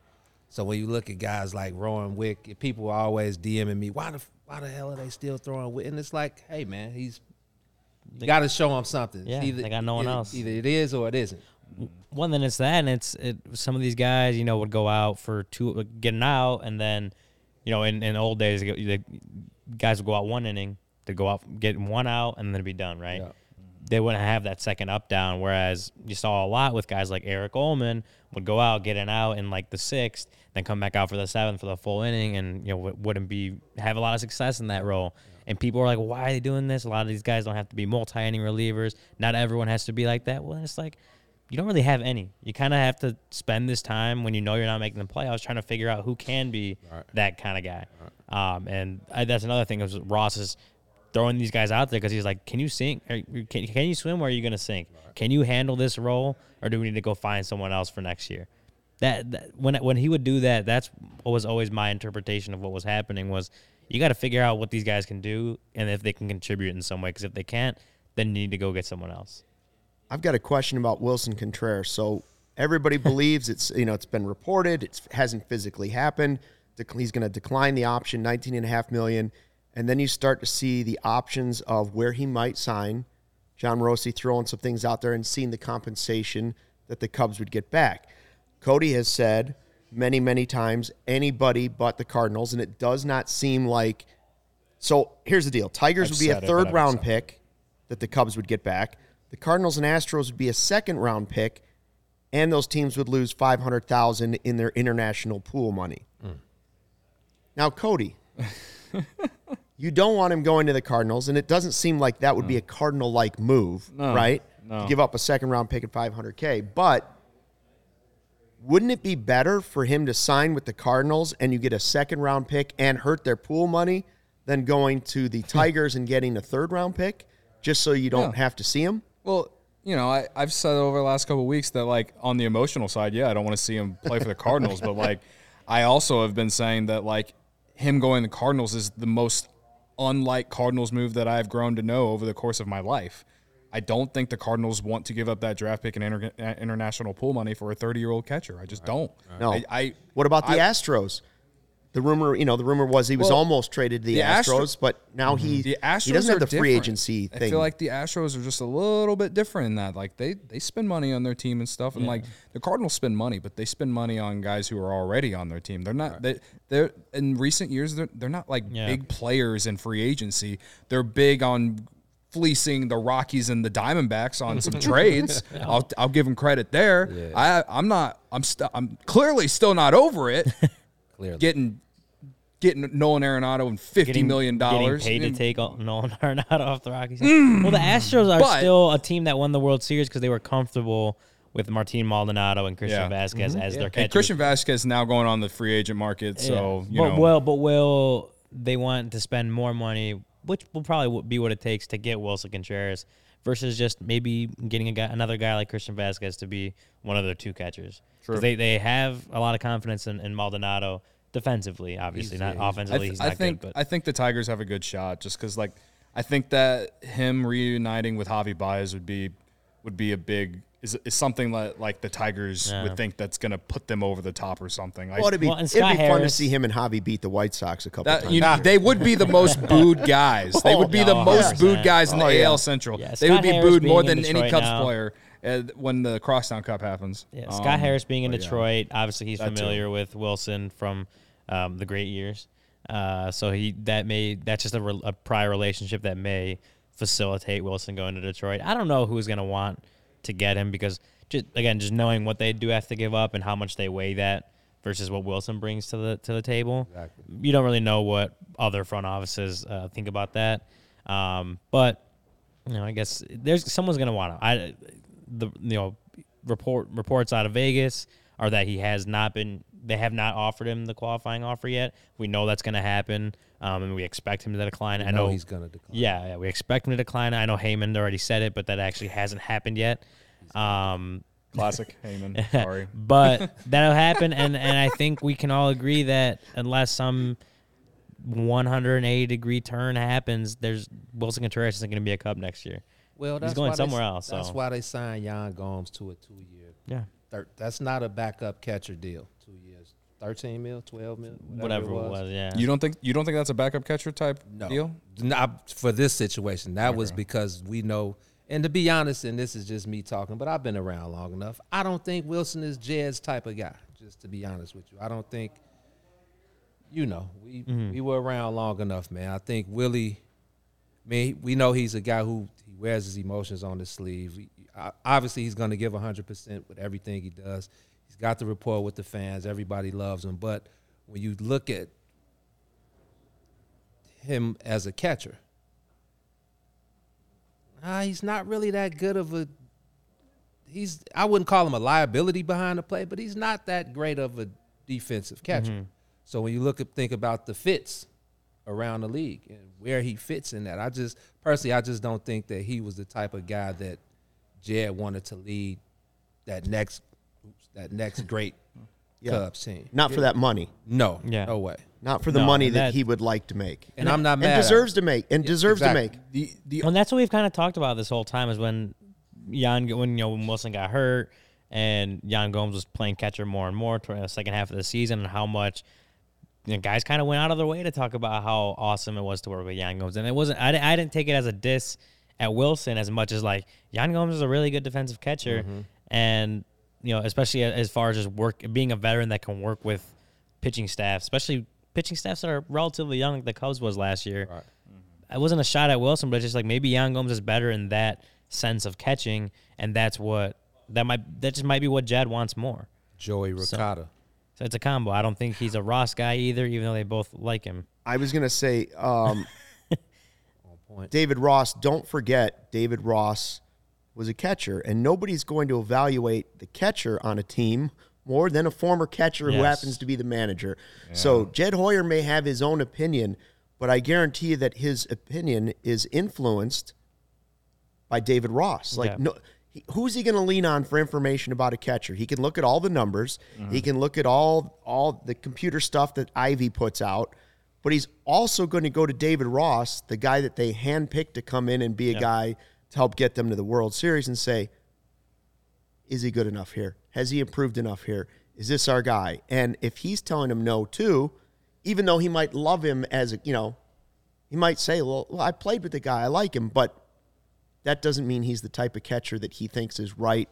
D: so when you look at guys like Rowan Wick, people are always DMing me, why the why the hell are they still throwing Wick? And it's like, hey man, he's you got to show him something.
C: Yeah, they got no one
D: either-
C: else.
D: Either it is or it isn't.
C: One, then it's that, and it's it. Some of these guys, you know, would go out for two, getting out, and then, you know, in, in old days, the guys would go out one inning, to go out, get one out, and then it'd be done, right?
D: Yeah.
C: They wouldn't have that second up down. Whereas you saw a lot with guys like Erich Uelmen would go out, get an out in like the sixth, then come back out for the seventh for the full inning, and you know wouldn't be have a lot of success in that role. And people are like, why are they doing this? A lot of these guys don't have to be multi-inning relievers. Not everyone has to be like that. Well, it's like you don't really have any. You kind of have to spend this time when you know you're not making the playoffs trying to figure out who can be that kind of guy. Um, and I, that's another thing is Ross is throwing these guys out there because he's like, can you sink? Or can, can you swim? Or are you going to sink? Can you handle this role, or do we need to go find someone else for next year? That, that when when he would do that, that's what was always my interpretation of what was happening was you got to figure out what these guys can do and if they can contribute in some way. Because if they can't, then you need to go get someone else.
A: I've got a question about Willson Contreras. So everybody believes it's you know it's been reported it hasn't physically happened. He's going to decline the option, nineteen and a half million, and then you start to see the options of where he might sign. John Rossi throwing some things out there and seeing the compensation that the Cubs would get back. Cody has said many, many times anybody but the Cardinals, and it does not seem like. So here's the deal Tigers
B: I've
A: would be a
B: said it,
A: third round
B: said it.
A: pick that the Cubs would get back. The Cardinals and Astros would be a second round pick, and those teams would lose 500000 in their international pool money. Now, Cody, you don't want him going to the Cardinals, and it doesn't seem like that would be a Cardinal like move, right?
B: no.
A: To give up a second round pick at 500K. But wouldn't it be better for him to sign with the Cardinals and you get a second round pick and hurt their pool money than going to the Tigers and getting a third round pick just so you don't
B: Yeah.
A: have to see him?
B: Well, you know, I, I've said over the last couple of weeks that, like, on the emotional side, yeah, I don't want to see him play for the Cardinals, but, like, I also have been saying that, like, him going to the Cardinals is the most unlike Cardinals move that I've grown to know over the course of my life. I don't think the Cardinals want to give up that draft pick and inter- uh, international pool money for a 30 year old catcher. I just don't.
A: No.
B: I, I
A: What about the
B: I-
A: Astros? The rumor, you know, the rumor was he was
B: Well,
A: almost traded to the,
B: the Astro-
A: Astros, but now he mm-hmm.
B: The Astros
A: he doesn't have
B: are
A: the free
B: different.
A: agency
B: I feel like the Astros are just a little bit different in that. Like they they spend money on their team and stuff, and like the Cardinals spend money, but they spend money on guys who are already on their team. They're not they they're in recent years they're they're not like
C: Yeah.
B: big players in free agency. They're big on fleecing the Rockies and the Diamondbacks on some trades. I'll I'll give them credit there. I I'm not I'm st- I'm clearly still not over it.
D: Clearly.
B: getting getting Nolan Arenado and fifty
C: getting,
B: million
C: getting
B: dollars.
C: paid to take Nolan Arenado off the Rockies. well, the Astros are
B: Mm. But-
C: still a team that won the World Series because they were comfortable with Martin Maldonado and Christian
B: Yeah.
C: Vazquez as their catchers.
B: And Christian Vazquez now going on the free agent market, so you
C: but
B: know.
C: will but will they want to spend more money, which will probably be what it takes to get Willson Contreras versus just maybe getting a guy, another guy like Christian Vazquez to be one of their two catchers. Because they, they have a lot of confidence in, in Maldonado defensively, obviously,
D: He's-
C: not
D: yeah, he's-
C: offensively.
B: I, th-
C: he's
B: I think
C: good,
B: I think the Tigers have a good shot just because like I think that him reuniting with Javy Baez would be would be a big is, is something that like the Tigers
C: Yeah.
B: would think that's gonna put them over the top or something. Like,
A: well, it'd be,
C: Well,
A: it'd be
C: Scott
A: fun to see him and Javy beat the White Sox a couple
B: that,
A: times.
B: you know, they would be the most booed guys. They would be the
C: Oh,
B: most
C: 100%.
B: booed guys in the
A: Oh, yeah.
B: AL Central.
C: Yeah,
B: they would be
C: Harris
B: booed more than any Cubs
C: now.
B: player uh, when the Crosstown Cup happens.
C: Yeah,
B: Um,
C: Scott Harris being in
B: but yeah.
C: Detroit, obviously he's
B: That too.
C: familiar with Willson from um, the great years. Uh, so he that may that's just a, re- a prior relationship that may facilitate Willson going to Detroit. I don't know who's going to want to get him because just again, just knowing what they do have to give up and how much they weigh that versus what Willson brings to the to the table. You don't really know what other front offices uh, think about that. Um, but you know, I guess there's someone's gonna want him. I the you know report reports out of Vegas are that he has not been. They have not offered him the qualifying offer yet. We know that's going to happen, um, and we expect him to decline. I
D: know
C: know
D: he's gonna decline.
C: Yeah, yeah, we expect him to decline. I know Heyman already said it, but that actually hasn't happened yet. Um,
B: Classic Heyman. Sorry.
C: but that'll happen, and and I think we can all agree that unless some 180 degree turn happens, there's Willson Contreras isn't going to be a Cub next year.
D: Well,
C: He's
D: that's
C: going
D: why they-
C: somewhere else,
D: That's
C: so.
D: why they signed Yan Gomes to a two-year.
C: Yeah,
D: Thir- that's not a backup catcher deal. Two years, thirteen mil, twelve mil, whatever,
C: whatever it was. Yeah,
B: You don't think you don't think that's a backup catcher type
D: No,
B: deal?
D: not for this situation. That was because we know. And to be honest, and this is just me talking, but I've been around long enough. I don't think Willson is Jed's type of guy. Just to be honest with you, I don't think. You know, we
C: Mm-hmm.
D: we were around long enough, man. I think Willie. I mean, we know he's a guy who he wears his emotions on his sleeve. He- obviously, he's going to give hundred percent with everything he does. He's got the rapport with the fans. Everybody loves him. But when you look at him as a catcher, ah, he's not really that good of a. He's I wouldn't call him a liability behind the play, but he's not that great of a defensive catcher. So when you look at think about the fits around the league and where he fits in that, I just personally I just don't think that he was the type of guy that Jed wanted to lead that next that next great
A: Yeah.
D: Cubs team.
A: Not for that money.
D: No,
C: Yeah.
D: no way.
A: Not for the
C: No,
A: money
C: and
A: that,
C: that-
A: he would like to make.
D: And I'm not
A: and
D: mad. at
A: deserves to make and
D: Yeah,
A: deserves
D: exactly.
A: to make.
B: The the
C: and that's what we've kind of talked about this whole time is when Yan, when you know when Willson got hurt and Yan Gomes was playing catcher more and more toward the second half of the season, and how much you know, guys kind of went out of their way to talk about how awesome it was to work with Yan Gomes, and it wasn't. I, di- I didn't take it as a diss at Willson as much as like Yan Gomes is a really good defensive catcher, mm-hmm. and you know, especially as far as just work being a veteran that can work with pitching staff, especially pitching staffs that are relatively young, like the Cubs was last year. Right. I wasn't a shot at Willson, but it's just like maybe Yan Gomes is better in that sense of catching, and that's what that might that just might be what Jed wants more.
D: Joey Ricotta.
C: So, so it's a combo. I don't think he's a Ross guy either, even though they both like him.
A: I was gonna say, um, David Ross. Don't forget, David Ross was a catcher, and nobody's going to evaluate the catcher on a team more than a former catcher yes. who happens to be the manager. Yeah. So Jed Hoyer may have his own opinion, but I guarantee you that his opinion is influenced by David Ross. Like yeah. no who's he going to lean on for information about a catcher? He can look at all the numbers. Mm-hmm. He can look at all all the computer stuff that Ivy puts out, but he's also going to go to David Ross, the guy that they handpicked to come in and be a yeah. guy to help get them to the World Series, and say, "Is he good enough here? Has he improved enough here? Is this our guy?" And if he's telling him no too, even though he might love him as a you know, he might say, "Well, well I played with the guy, I like him," but that doesn't mean he's the type of catcher that he thinks is right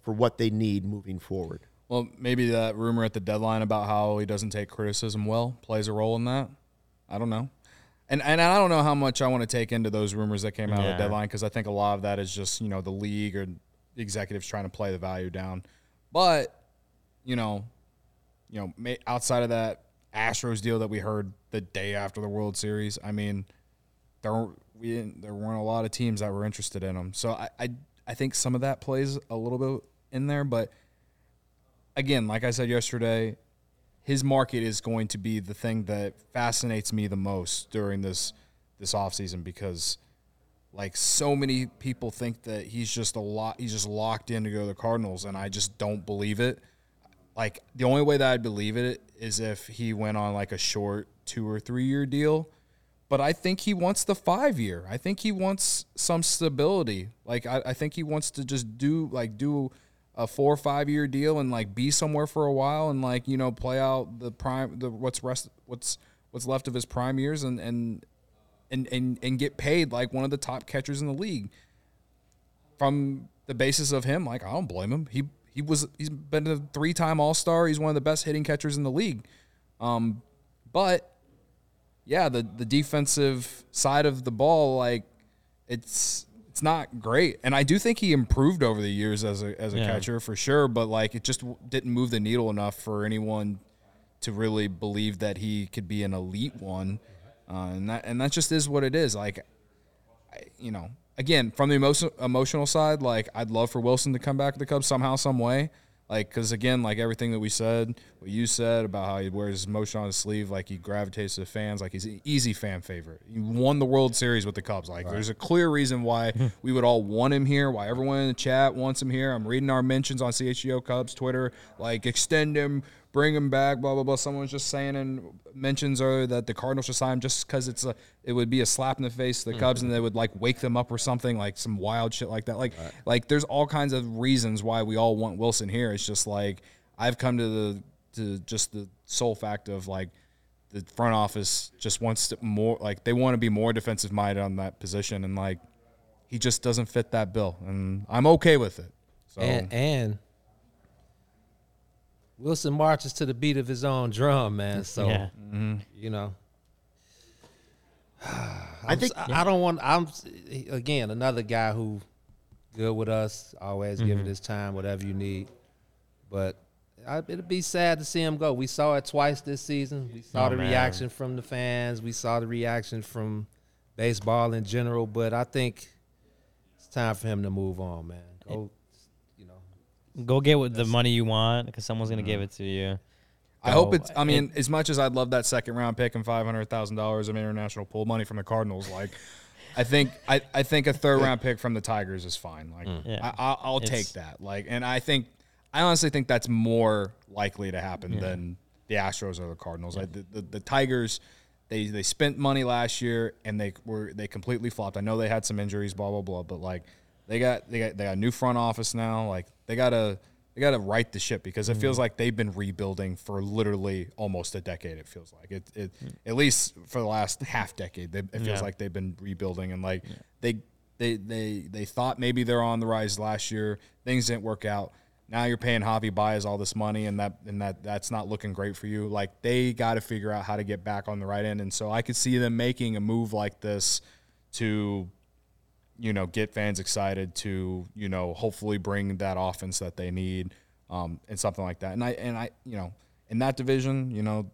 A: for what they need moving forward.
B: Well, maybe that rumor at the deadline about how he doesn't take criticism well plays a role in that. I don't know. And and I don't know how much I want to take into those rumors that came out yeah. of the deadline because I think a lot of that is just, you know, the league or executives trying to play the value down. But, you know, you know, outside of that Astros deal that we heard the day after the World Series, I mean, there we didn't, there weren't a lot of teams that were interested in him. So I, I I think some of that plays a little bit in there, but again, like I said yesterday, his market is going to be the thing that fascinates me the most during this this offseason because like so many people think that he's just a lot he's just locked in to go to the Cardinals and I just don't believe it. Like the only way that I'd believe it is if he went on like a short 2 or 3 year deal but I think he wants the five year. I think he wants some stability. Like I, I think he wants to just do like do a four or five year deal and like be somewhere for a while and like you know play out the prime the what's rest what's what's left of his prime years and and and and, and get paid like one of the top catchers in the league. From the basis of him, like I don't blame him. He he was he's been a three time All Star. He's one of the best hitting catchers in the league. Um, but yeah, the the defensive side of the ball, like it's it's not great. And I do think he improved over the years as a as a yeah. catcher for sure, but like it just didn't move the needle enough for anyone to really believe that he could be an elite one. Uh, and that and that just is what it is. Like, I, you know, again, from the emotion, emotional side, like I'd love for Willson to come back to the Cubs somehow, some way. Like, because again, like everything that we said, what you said about how he wears his emotion on his sleeve, like he gravitates to the fans, like he's an easy fan favorite. He won the World Series with the Cubs. Like, right. there's a clear reason why we would all want him here, why everyone in the chat wants him here. I'm reading our mentions on CHGO Cubs Twitter, like extend him, bring him back, blah blah blah. Someone was just saying and mentions earlier that the Cardinals should sign him just because it's a it would be a slap in the face to the Cubs mm-hmm. and they would like wake them up or something like some wild shit like that. Like right. like there's all kinds of reasons why we all want Willson here. It's just like I've come to the to just the sole fact of like the front office just wants to more like they want to be more defensive minded on that position and like he just doesn't fit that bill and I'm okay with it. So
D: and, and Willson marches to the beat of his own drum, man. So yeah. mm-hmm. you know, i think I, I don't want. I'm again another guy who good with us, always mm-hmm. giving his time, whatever you need. But I, it'd be sad to see him go. We saw it twice this season. We saw oh, the man. reaction from the fans. We saw the reaction from baseball in general. But I think it's time for him to move on, man. Go
C: Go get what the money you want because someone's gonna give mm-hmm. it to you.
B: I hope it's. I mean, as much as I'd love that second round pick and five hundred thousand dollars of international pool money from the Cardinals, like I think I, I think a third round pick from the Tigers is fine. Like mm. yeah. I, will take that. Like, and I think I honestly think that's more likely to happen yeah. than the Astros or the Cardinals. Yeah. Like the, the, the Tigers, they they spent money last year and they were they completely flopped. I know they had some injuries, blah blah blah, but like they got they got they got a new front office now. Like they gotta they gotta right the ship because it mm-hmm. feels like they've been rebuilding for literally almost a decade. It feels like it, it mm. at least for the last half decade. They, it feels yeah. like they've been rebuilding and like yeah. they they they they thought maybe they're on the rise last year. Things didn't work out. now you're paying Javy Baez all this money, and that and that that's not looking great for you. Like they got to figure out how to get back on the right end, and so I could see them making a move like this to, you know, get fans excited to you know hopefully bring that offense that they need, um, and something like that. And I and I you know in that division, you know,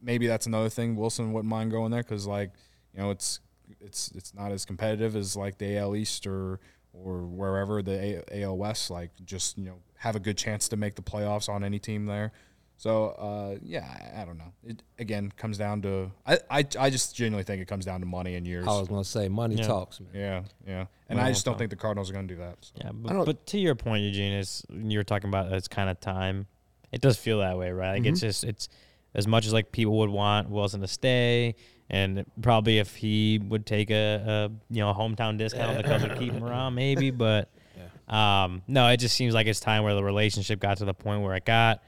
B: maybe that's another thing. Wilson wouldn't mind going there because like you know it's it's it's not as competitive as like the AL East or or wherever the AL West. Like just you know have a good chance to make the playoffs on any team there. So uh, yeah, I, I don't know. It again comes down to I, I I just genuinely think it comes down to money and years.
D: I was gonna say money
C: Yeah.
D: talks, man.
B: Yeah, yeah, and I just don't think the Cardinals are going to do that. so.
C: Yeah, but, but to your point, Eugene, is you were talking about it's kind of time. It does feel that way, right? Like it's just it's as much as like people would want Willson to stay, and probably if he would take a, a you know a hometown discount, the Cubs would keep him around, maybe. But um, no, it just seems like it's time where the relationship got to the point where it got.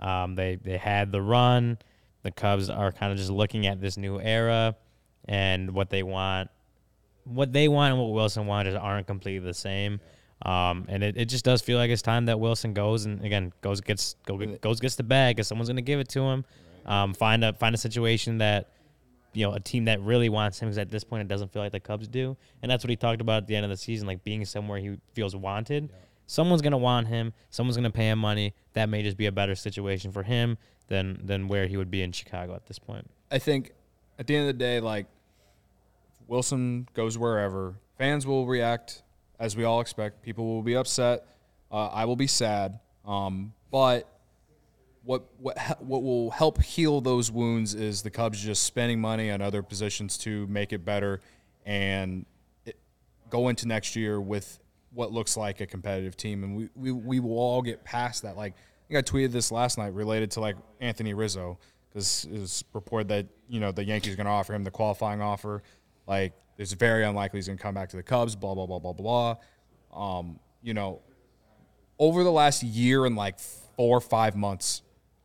C: Um, they they had the run. The Cubs are kind of just looking at this new era and what they want what they want and what Willson wanted aren't completely the same. Um, and it, it just does feel like it's time that Willson goes and again goes gets go, goes gets the bag because someone's gonna give it to him. Um, find a find a situation that you know a team that really wants him because at this point it doesn't feel like the Cubs do, and that's what he talked about at the end of the season, like being somewhere he feels wanted. Someone's gonna want him. Someone's gonna pay him money. That may just be a better situation for him than than where he would be in Chicago at this point.
B: I think at the end of the day, like Willson goes wherever, fans will react as we all expect. People will be upset. Uh, I will be sad. Um, but what what what will help heal those wounds is the Cubs just spending money on other positions to make it better and go into next year with what looks like a competitive team. And we, we, we will all get past that. Like I think I tweeted this last night related to like Anthony Rizzo because it was reported that you know the Yankees are going to offer him the qualifying offer. Like it's very unlikely he's going to come back to the Cubs. Blah blah blah blah blah. Um, you know, over the last year and like four or five months,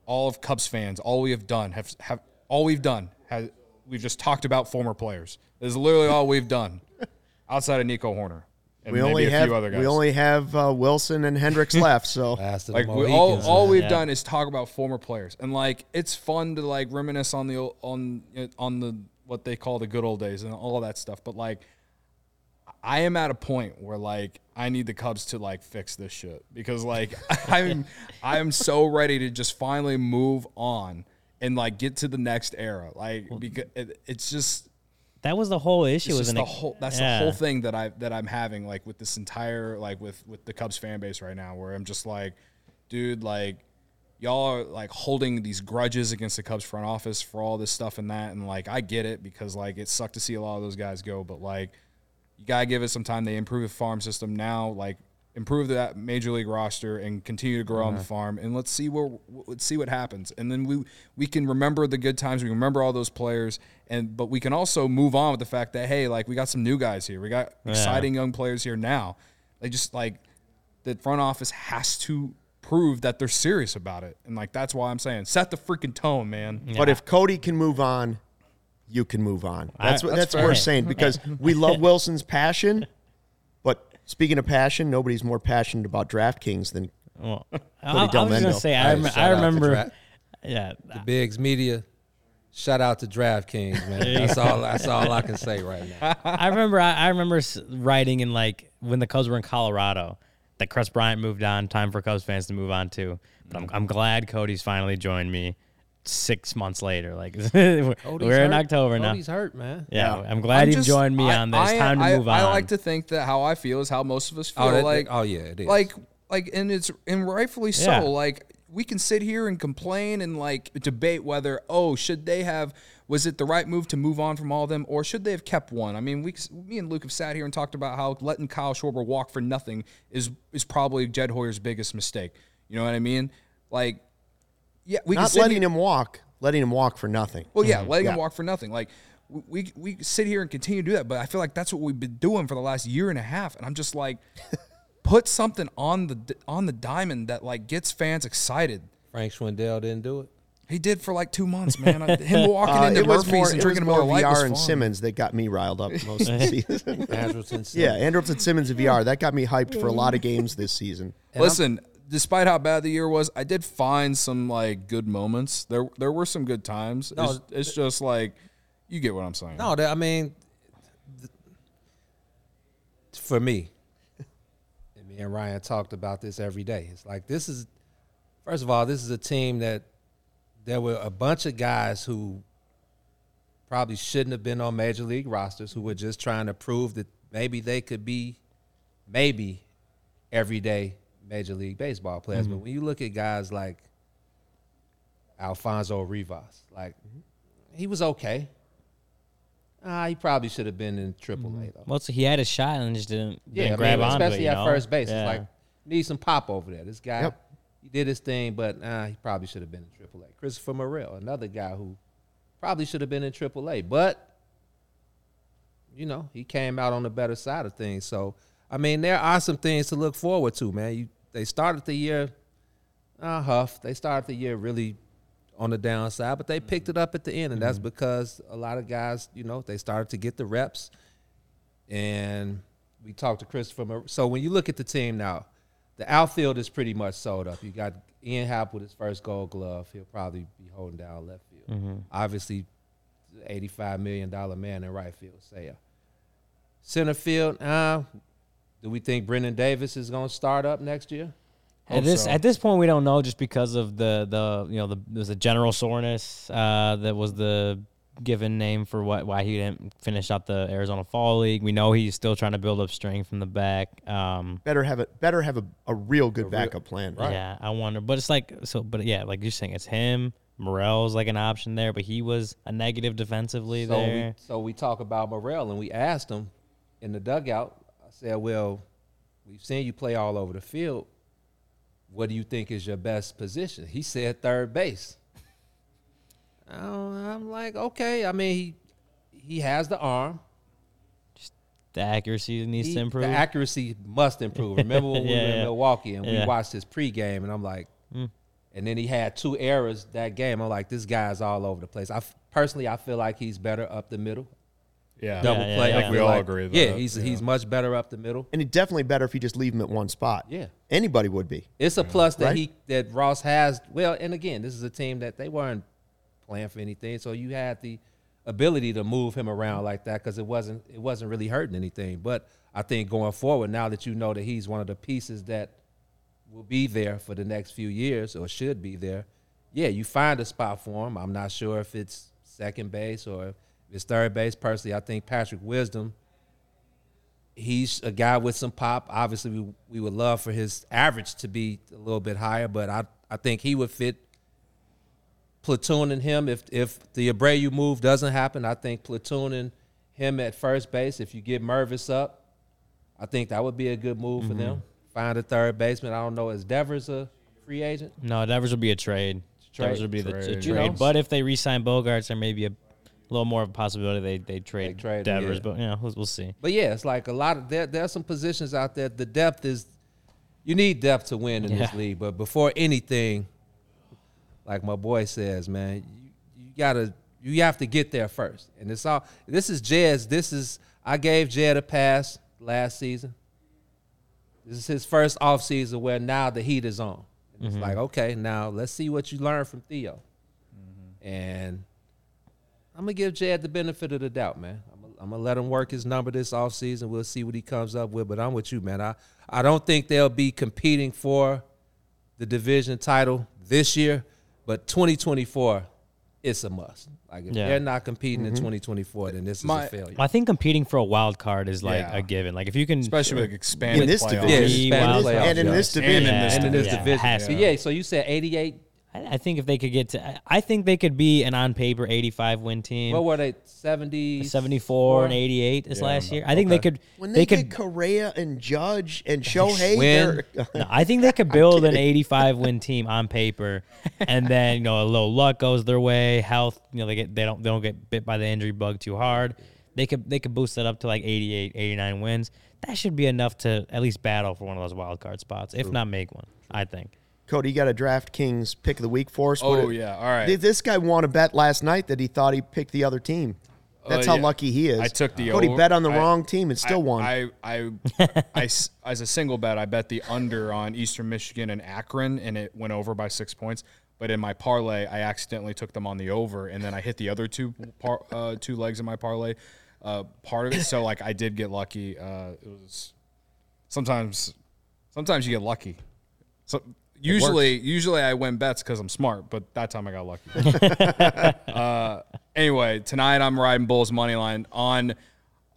B: all of Cubs fans, all we have done have have all we've done has we've just talked about former players. This is literally all we've done outside of Nico Hoerner and
A: We
B: maybe
A: only
B: a
A: have
B: few other guys.
A: we only have uh, Willson and Hendricks left, so.
B: Like we, all all we've
C: Yeah.
B: done is talk about former players. And like it's fun to like reminisce on the on on the what they call the good old days and all of that stuff. But like I am at a point where like I need the Cubs to like fix this shit because like I'm I'm so ready to just finally move on and like get to the next era. Like because it, it's just
C: That was the whole issue.
B: it's
C: was
B: the whole that's
C: yeah.
B: the whole thing that I that I'm having like with this entire like with with the Cubs fan base right now where I'm just like dude like y'all are like holding these grudges against the Cubs front office for all this stuff and that and like I get it because like it sucked to see a lot of those guys go but like you gotta give it some time they improve the farm system now like improve that major league roster and continue to grow on the mm-hmm. farm and let's see where let's see what happens. And then we we can remember the good times we remember all those players and but we can also move on with the fact that hey like we got some new guys here. We got exciting young players here now. They just like the front office has to prove that they're serious about it. And like that's why i'm saying set the freaking tone man.
A: But if Cody can move on, you can move on. That's what
B: that's
A: that's what we're saying because we love Willson's passion. But speaking of passion, nobody's more passionate about DraftKings than
C: Well, I, I was gonna say, I, rem- I remember.
D: Dra-
C: yeah,
D: the Bigs Media. Shout out to DraftKings, man. That's all. That's all I can say right now.
C: I remember. I, I remember writing in like when the Cubs were in Colorado that Kris Bryant moved on. Time for Cubs fans to move on too. But I'm, I'm glad Cody's finally joined me six months later. Like we're
D: Cody's
C: we're in
D: hurt.
C: October now.
D: He's hurt, man.
C: Yeah,
A: Yeah.
C: I'm glad
B: I'm
C: he
B: just-
C: joined me
B: I-
C: on this.
B: I,
C: Time to
B: I-
C: move on.
B: I like to think that how I feel is how most of us oh, feel.
D: Oh, that-
B: like,
D: oh, yeah, it is.
B: Like, like, and it's and rightfully so.
C: Yeah.
B: Like, we can sit here and complain and like debate whether oh should they have was it the right move to move on from all of them or should they have kept one? I mean, we me and Luke have sat here and talked about how letting Kyle Schwarber walk for nothing is is probably Jed Hoyer's biggest mistake. You know what I mean? Like, yeah, we can
A: not
B: sit
A: letting
B: here-
A: him walk, letting him walk for nothing.
B: well, yeah, letting him walk for nothing. Like we we sit here and continue to do that, but I feel like that's what we've been doing for the last year and a half, and I'm just like, put something on the on the diamond that like gets fans excited.
D: Frank Schwindel didn't do it.
B: He did for like two months, man. Him walking
A: Uh,
B: into
A: it was
B: Murphy's
A: more,
B: and drinking
A: more
B: Miller was
A: VR and
B: fun.
A: Simmons that got me riled up most of the season.
D: Andrelton.
A: yeah, Andrews and Simmons and VR that got me hyped for a lot of games this season.
B: Listen, despite how bad the year was, I did find some like good moments. There there were some good times.
D: No,
B: it's, it's just like you get what I'm saying.
D: No, I mean, for me, and me and Ryan talked about this every day. It's like this is, first of all, this is a team that there were a bunch of guys who probably shouldn't have been on major league rosters who were just trying to prove that maybe they could be, maybe, everyday major league baseball players. But when you look at guys like Alfonso Rivas, like he was okay. Ah, he probably should have been in AAA though.
C: Well, so he had a shot and just didn't,
D: Yeah,
C: didn't
D: I
C: grab
D: mean,
C: onto
D: especially
C: it.
D: At
C: know?
D: first base.
C: Yeah.
D: It's like need some pop over there. This guy,
A: Yep.
D: he did his thing, but uh, he probably should have been in Triple A. Christopher Morel, another guy who probably should have been in Triple A, but you know he came out on the better side of things. So I mean, there are some things to look forward to, man. You they started the year uh, huff. They started the year really on the downside, but they picked it up at the end, and that's because a lot of guys, you know, they started to get the reps. And we talked to Christopher. So when you look at the team now, the outfield is pretty much sold up. You got Ian Happ with his first Gold Glove. He'll probably be holding down left field. Obviously, eighty-five million dollar man in right field. Say, center field. Uh, do we think Brennen Davis is going to start up next year?
C: At this at this point, we don't know just because of the the you know the there's a general soreness uh, that was the given name for what why he didn't finish out the Arizona Fall League. We know he's still trying to build up strength from the back. Um,
A: Better have it. Better have a, a real good backup plan. Right?
C: Yeah, I wonder, but it's like so. But yeah, like you're saying, it's him. Morel's like an option there, but he was a negative defensively
D: So
C: there.
D: we, so we talk about Morel, and we asked him in the dugout. Said, "Well, we've seen you play all over the field. What do you think is your best position?" He said third base. I'm like, okay. I mean, he he has the arm.
C: the accuracy needs
D: He-
C: to improve.
D: The accuracy must improve. Remember when we
C: Yeah,
D: were in
C: yeah.
D: Milwaukee and we watched his pregame, and I'm like,
C: Mm.
D: and then he had two errors that game. I'm like, this guy's all over the place. I personally, I feel like he's better up the middle.
B: Yeah,
D: Double
C: yeah,
D: play.
C: yeah.
D: I
C: I
B: think
D: feel
B: we all
D: like-
B: agree with
D: Yeah, he's
B: Yeah.
D: he's much better up the middle.
A: And it's definitely better if you just leave him at one spot.
D: Yeah.
A: Anybody would be.
D: It's a plus that
A: Right.
D: he that Ross has. Well, and again, this is a team that they weren't playing for anything, so you had the ability to move him around like that because it wasn't it wasn't really hurting anything. But I think going forward, now that you know that he's one of the pieces that will be there for the next few years or should be there, yeah, you find a spot for him. I'm not sure if it's second base or if it's third base. Personally, I think Patrick Wisdom he's a guy with some pop. Obviously, we, we would love for his average to be a little bit higher, but I, I think he would fit platooning him if if the Abreu move doesn't happen. I think platooning him at first base. If you get Mervis up, I think that would be a good move for mm-hmm. them. Find a third baseman. I don't know. Is Devers a free agent?
C: no, Devers would be a trade.
D: Trade.
C: Devers would be the
B: Trade.
C: a trade.
D: You know?
C: But if they re-sign Bogaerts, there may be a little more of a possibility they they trade,
D: They trade,
C: Devers.
D: yeah.
C: But you know, we'll, we'll see.
D: But yeah, it's like a lot of there. There are some positions out there. The depth is, you need depth to win in this league. But before anything, like my boy says, man, you, you gotta you have to get there first. And it's all. This is Jed's. This is I gave Jed a pass last season. This is his first off season where now the heat is on. And It's mm-hmm. like okay, now let's see what you learn from Theo. Mm-hmm. And I'm gonna give Jed the benefit of the doubt, man. I'm gonna, let him work his number this offseason. We'll see what he comes up with. But I'm with you, man. I I don't think they'll be competing for the division title this year, but 2024, it's a must. Like if
C: Yeah.
D: they're not competing in mm-hmm. 2024, then this is
B: My-
D: a failure.
C: I think competing for a wild card is like
B: Yeah.
C: a given. Like if you can,
B: especially with expanded
A: In this
B: playoffs.
A: division.
D: Yeah, expanded
C: wild
D: playoffs,
C: cards.
A: And in
D: yeah.
A: this
B: And
A: division.
B: in this
D: and in this division,
C: has
D: So yeah. So you said 88.
C: I, I think if they could get to, I- I think they could be an on paper 85 win team.
D: What were they? 70,
C: 74 and 88 this
B: Yeah,
C: last year. I think they could.
A: When
C: they,
A: they,
C: could.
A: get Correa and Judge and Shohei,
D: Win.
C: no, I think they could build an 85 win team on paper, and then you know a little luck goes their way, health. You know they get they don't they don't get bit by the injury bug too hard. They could they could boost that up to like 88, 89 wins. That should be enough to at least battle for one of those wild card spots, if not make one. I think.
A: Cody, you got a DraftKings pick of the week for us?
B: Oh
A: What-
B: yeah, all right.
A: Th- This guy won a bet last night that he thought he picked the other team. That's
B: Uh,
A: how
B: yeah.
A: lucky he is.
B: I took the
A: Cody
B: over.
A: bet on the
B: I-
A: wrong team and still
B: I,
A: won.
B: I, as a single bet, I bet the under on Eastern Michigan and Akron, and it went over by six points. But in my parlay, I accidentally took them on the over, and then I hit the other two par, uh, two legs in my parlay, uh, part of it. So like I did get lucky. Uh, it was sometimes, sometimes you get lucky. So usually, usually I win bets because I'm smart, but that time I got lucky. uh, anyway, tonight I'm riding Bulls money line on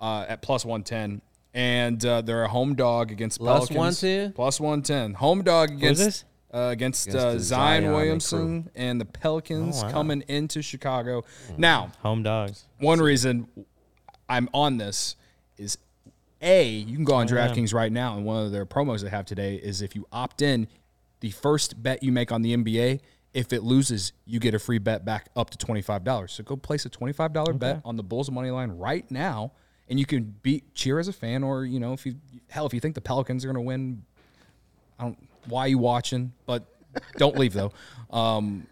B: uh, at plus one ten, and uh, they're a home dog against
D: Plus
B: Pelicans.
D: 110?
B: Plus one ten. Home dog against
C: this?
B: Uh, against,
D: Against
B: uh, Zion,
D: Zion and
B: Williamson and the Pelicans
C: Oh, wow.
B: coming into Chicago. Now,
C: Home dogs.
B: one reason I'm on this is a you can go on
C: Oh, yeah.
B: DraftKings right now, and one of their promos they have today is if you opt in, the first bet you make on the NBA, if it loses, you get a free bet back up to twenty five dollars. So go place a twenty five dollar bet on the Bulls money line right now, and you can beat cheer as a fan, or you know if you hell if you think the Pelicans are going to win, I don't why you watching, but don't leave though. Um,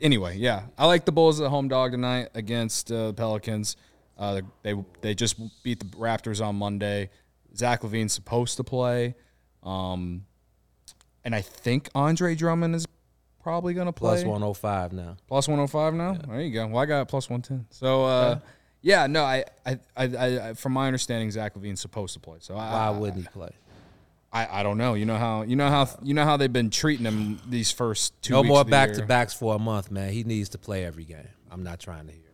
B: anyway, yeah, I like the Bulls at home dog tonight against uh, Pelicans. Uh, they they just beat the Raptors on Monday. Zach LaVine's supposed to play, um, and I think Andre Drummond is probably going to play
D: Plus 105 now.
B: Plus 105 now. There you go. Well, I got plus 110. So, uh, yeah, no, I, I, I, I, from my understanding, Zach LaVine's supposed to play. So, I,
D: Why wouldn't he play?
B: I, I don't know. You know how you know how you know how they've been treating him these first two.
D: No
B: weeks
D: more back
B: year.
D: to backs for a month, man. He needs to play every game. I'm not trying to hear.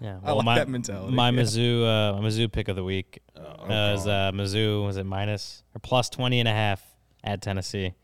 C: Yeah,
B: I like
C: my,
B: that mentality.
C: My
B: Yeah.
C: Mizzou, uh, my Mizzou pick of the week uh, is uh, Mizzou. Was it minus or plus 20 and a half at Tennessee?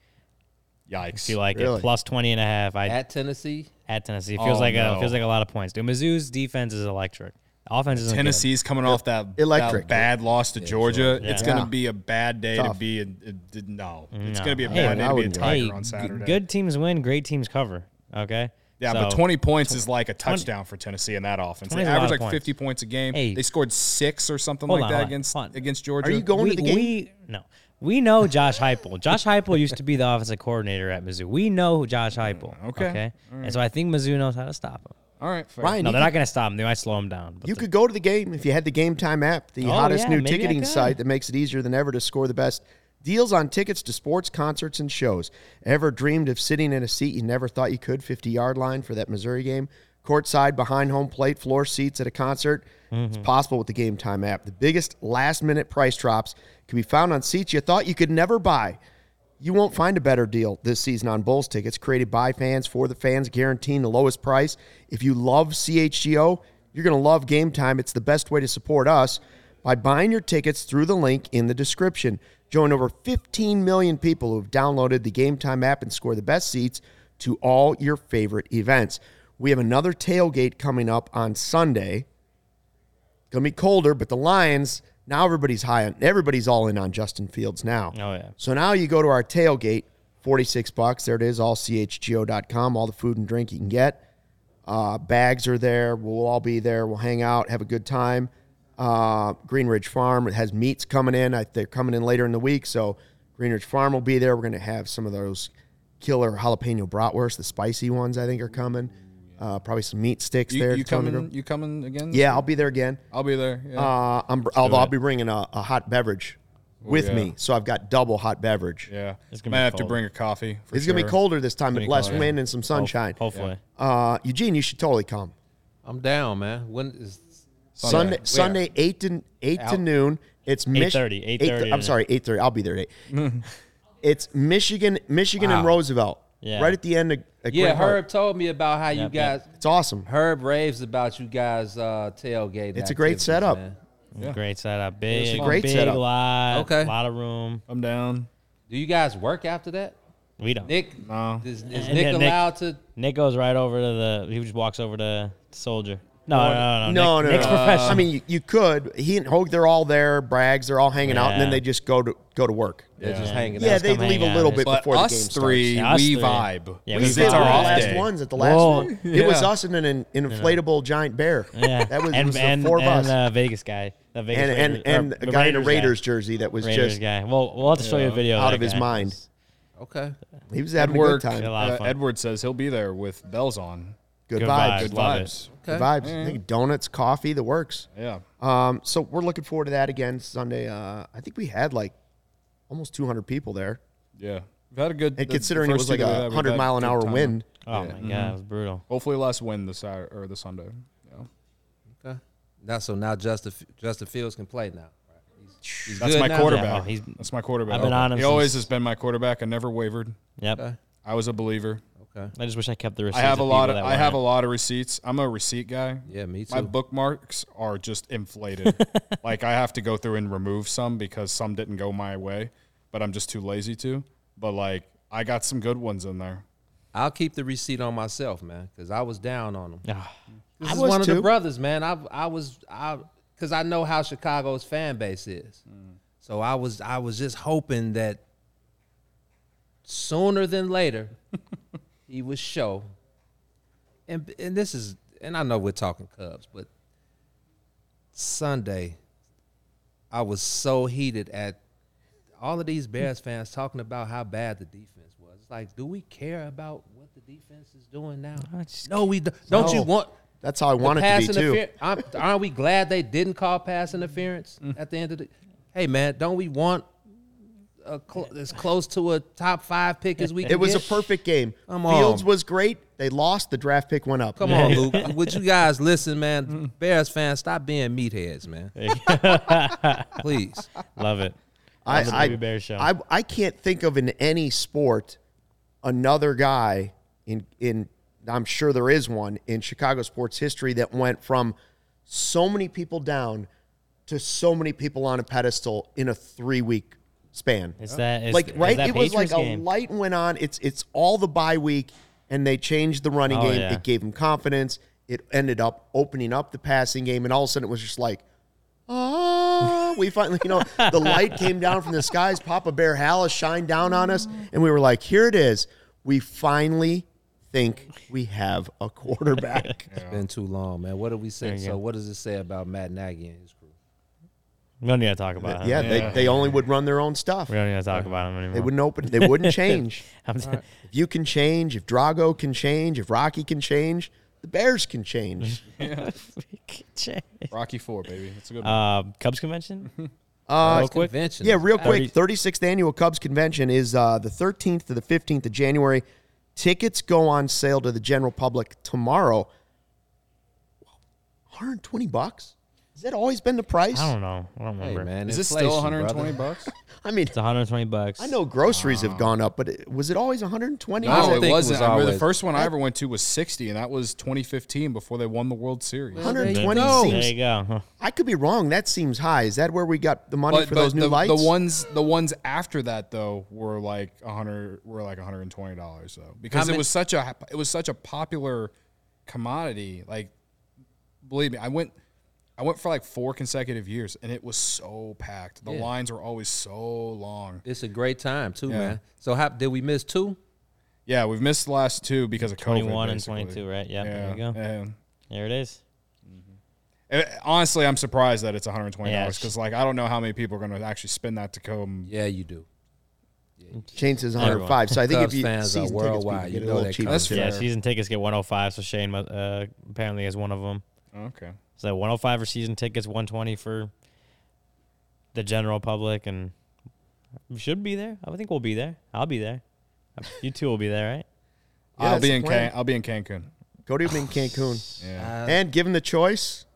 B: Yikes!
C: If you like
A: Really?
C: it, plus 20 and a half. I at, Tennessee.
D: At Tennessee,
C: Tennessee. Oh, it feels
B: Oh,
C: like
B: no.
C: a feels like a lot of points. Dude, Mizzou's defense is electric. Offense is
B: Tennessee,'s coming off that,
A: Electric.
B: that bad loss to Georgia.
C: Yeah.
B: It's going to be a bad day
A: Tough.
B: to be. A, a- a- no, mm,
C: it's
B: going to be a
C: Hey,
B: bad day to be a
A: wouldn't-
B: Tiger
C: Hey,
B: on Saturday.
C: good teams win, great teams cover. Okay.
B: Yeah,
C: So-
B: but 20 points is like a touchdown for Tennessee in that offense. They
C: is
B: average like
C: points.
B: 50 points a game.
C: Hey.
B: they scored six or something
C: Hold
B: like
C: on,
B: that
C: on,
B: against
C: on.
B: against Georgia.
A: Are you going
C: we,
A: to the game?
C: We no. We know Josh Heupel. Josh Heupel used to be the offensive coordinator at Mizzou. We know who Josh mm, Heupel.
B: okay.
C: Okay. And so I think Mizzou knows how to stop him.
B: All right, fair.
A: Ryan,
C: No, they're
A: could-
C: not going to stop him. They might slow him down. But
A: You
C: the-
A: could go to the game if you had the Game Time app, the
C: Oh,
A: hottest
C: yeah,
A: new ticketing site that makes it easier than ever to score the best deals on tickets to sports, concerts, and shows. Ever dreamed of sitting in a seat you never thought you could, 50 yard line for that Missouri game? Courtside, behind home plate, floor seats at a concert? It's mm-hmm. possible with the Game Time app. The biggest last minute price drops can be found on seats you thought you could never buy. You won't find a better deal this season on Bulls tickets created by fans for the fans, guaranteeing the lowest price. If you love CHGO, you're going to love Game Time. It's the best way to support us by buying your tickets through the link in the description. Join over 15 million people who have downloaded the Game Time app and score the best seats to all your favorite events. We have another tailgate coming up on Sunday. Gonna be colder, but the Lions now everybody's high on everybody's all in on Justin Fields now.
C: Oh, yeah.
A: So now you go to our tailgate, 46 bucks. There it is, all chgo.com, all the food and drink you can get. Uh, bags are there. We'll all be there. We'll hang out, have a good time. Uh, Greenridge Farm it has meats coming in. I, they're coming in later in the week, so Greenridge Farm will be there. We're going to have some of those killer jalapeno bratwurst, the spicy ones. I think are coming. Uh, probably some meat sticks
B: You,
A: there.
B: you
A: to the
B: coming? You coming again?
A: Yeah, I'll be there again.
B: I'll be there. Yeah.
A: Uh, I'm, although I'll be bringing a, a hot beverage with
B: yeah.
A: me, so I've got double hot beverage.
B: yeah,
C: It's gonna
B: might
C: be
B: have to
C: cold.
B: bring a coffee. For
A: It's
B: sure.
A: gonna be colder this time, but less
B: cold,
A: wind and some sunshine.
C: Hopefully.
A: Uh, Eugene, you should totally come.
D: I'm down, man. When is
A: Sunday,
B: Where?
A: Sunday, eight to eight to noon. It's Mich-
C: 8:30,
A: eight-
C: 8:30
A: I'm
C: to-
A: sorry, eight thirty. I'll be there at eight. it's Michigan, Michigan and Roosevelt,
C: Yeah.
A: right at the end of. of
D: Yeah,
A: Quinn Park.
D: Herb told me about how you
C: Yep,
D: guys.
C: yep.
A: It's awesome.
D: Herb raves about you guys uh, tailgate.
A: It's a great
D: activities,
A: setup.
D: man.
C: Great setup. Big,
A: a great
C: big
A: setup.
C: lot.
D: Okay.
C: lot of room.
B: I'm down.
D: Do you guys work after that?
C: We don't.
D: Nick,
B: No.
D: is, is
C: And
D: Nick
C: then Nick-
D: allowed to?
C: Nick goes right over to the. He just walks over to Soldier. No, no, no, no.
A: No,
C: Nick,
A: no,
C: Nick's
A: no.
C: professional.
A: I mean, you, you could. He and Hogue, they're all there. Brags, they're all hanging out, and then
C: Yeah.
A: they just go to go to work.
D: They're just
C: Yeah.
D: hanging
A: Yeah,
D: out.
A: they
C: come
A: leave
C: hang
A: a
C: out.
A: little bit
B: But
A: before the game
B: us
A: starts.
B: three,
C: Yeah, us
B: we
C: three.
B: vibe.
C: Yeah,
A: We
C: we
B: Because
A: did
B: it's
A: the
B: our off
A: last
B: day.
A: ones at the last
C: Whoa.
A: one. It was
B: Yeah.
A: us and an, an inflatable giant bear.
C: yeah,
A: that was, it
C: and
A: was the
C: and,
A: four of
C: and
A: us.
C: uh, Vegas guy, the Vegas
A: and and,
C: Raiders-
A: and
C: or
A: a
C: the
A: guy in a
C: Raiders
A: Raiders jersey that was
C: Raiders
A: just
C: guy. Well, we'll have to show you a video
A: out
C: that
A: of his
C: guy.
A: mind.
D: Okay.
A: he was having a
B: Edward,
A: good time.
C: A lot of
B: uh,
C: fun.
B: Edward says he'll be there with bells on.
A: Good,
C: Good
A: vibes.
C: vibes.
B: Good
C: Love it.
B: vibes.
A: Good vibes. I think donuts, coffee, the works.
B: Yeah.
A: Um, so we're looking forward to that again Sunday. Uh, I think we had like almost 200 people there,
B: Yeah. We've had a good.
A: and considering it was like
B: two that we
A: a 100 mile an hour
B: time.
A: wind.
C: Oh
B: Yeah.
C: my god, it was brutal.
B: Hopefully less wind this Saturday or the Sunday. Yeah.
D: Okay. Now, so now Justin Justin Fields can play now. Right? He's, he's
B: That's
D: good
B: my
D: now?
B: quarterback.
C: Yeah, oh, he's-
B: That's my quarterback.
C: I've been on him
B: He always has been my quarterback. I never wavered.
C: Yep.
D: Okay.
B: I was a believer.
D: Okay.
C: I just wish I kept the receipts.
B: I have a lot of
C: that
B: I have a lot of receipts. I'm a receipt guy.
D: Yeah, me too.
B: My bookmarks are just inflated. like I have to go through and remove some because some didn't go my way, but I'm just too lazy to. But like I got some good ones in there.
D: I'll keep the receipt on myself, man, because I was down on him.
C: Ah,
D: This
A: I
D: is
A: was
D: one of
A: too.
D: the brothers, man. I I was I because I know how Chicago's fan base is. So I was I was just hoping that sooner than later he would show. And and this is and I know we're talking Cubs, but Sunday I was so heated at all of these Bears fans talking about how bad the defense was. It's like, do we care about what the defense is doing now? No, we don't. Don't you want
A: That's how I
D: the
A: want it to
D: pass
A: be too.
D: interfer- aren't, aren't we glad they didn't call pass interference at the end of the? Hey man, don't we want a cl- as close to a top five pick as we can
A: It was a perfect game.
D: Come
A: Fields
D: on.
A: was great. They lost. The draft pick went up.
D: Come on, Luke. Would you guys listen, man? Bears fans, stop being meatheads, man. Please.
C: Love it.
A: I,
C: Love the
A: I,
C: Baby Bear show.
A: I, I can't think of in any sport another guy in in I'm sure there is one in Chicago sports history that went from so many people down to so many people on a pedestal in a three week span.
C: It's that it's,
A: like
C: it's
A: right,
C: that
A: it was like
C: Patriots
A: a light went on. It's it's all the bye week, and they changed the running
C: Oh,
A: game.
C: yeah.
A: It gave them confidence. It ended up opening up the passing game, and all of a sudden it was just like, oh, we finally, you know, the light came down from the skies. Papa Bear Halas shined down on us, and we were like, here it is. We finally think we have a quarterback.
D: It's been too long, man. What did we say? So what does it say about Matt Nagy and his crew?
C: We don't need to talk about him.
A: yeah,
B: Yeah.
A: They, they only would run their own stuff.
C: We don't need to talk about him anymore.
A: They wouldn't open. They wouldn't change.
C: I'm
A: If you can change, if Drago can change, if Rocky can change, the Bears can change.
B: Rocky Four, baby. That's a good one.
C: uh, Cubs convention.
A: Uh,
C: Real quick.
D: Convention.
A: yeah, real quick. 36th annual Cubs convention is uh, the 13th to the 15th of January. Tickets go on sale to the general public tomorrow. 120 bucks. Has that always been the price?
C: I don't know. I don't
D: Hey
C: remember.
D: man,
B: Is this still
D: inflation,
B: 120
D: brother.
B: bucks?
A: I mean,
C: It's 120 bucks.
A: I know groceries have gone up, but it, was it always 120?
D: I don't
B: No,
D: think
B: it
D: it
B: wasn't.
D: was
B: I remember the
D: always-
B: first one I ever went to was 60, and that was 2015 before they won the World Series.
D: Well, there you
A: 120
D: go.
A: seems.
C: There you go. Huh.
A: I could be wrong. That seems high. Is that where we got the money
B: But
A: for
B: the,
A: those new
B: the,
A: lights?
B: the ones the ones after that though were like 100 were like 120 dollars though because
D: many-
B: it was such a it was such a popular commodity like believe me I went I went for like four consecutive years and it was so packed the
D: Yeah.
B: lines were always so long
D: It's a great time too,
B: Yeah.
D: man. So how did we miss two?
B: yeah we've missed the last two because of
C: 21
B: COVID,
C: and 22, right? Yeah,
B: yeah
C: there you go.
B: yeah.
C: There it is.
B: Eh, honestly I'm surprised that it's 120
C: Yeah,
B: dollars
C: it's-
B: because like I don't know how many people are going to actually spend that to come
D: Yeah, you do.
A: Shane says
C: Everyone.
A: 105. So I think
D: Cubs
A: if you
D: fans
A: season tickets,
D: worldwide.
A: people
D: You
A: get it
D: know
A: a little
D: that
A: cheaper.
B: That's fair.
C: Yeah, season tickets get 105, so Shane uh, apparently is one of them.
B: okay
C: So 105 for season tickets, 120 for the general public, and we should be there. I think we'll be there. I'll be there. You two will be there, right?
A: Yeah,
B: I'll be in
A: plan.
B: Can- I'll be in Cancun
A: Cody would be in Cancun.
B: yeah
D: Uh,
A: And given the choice,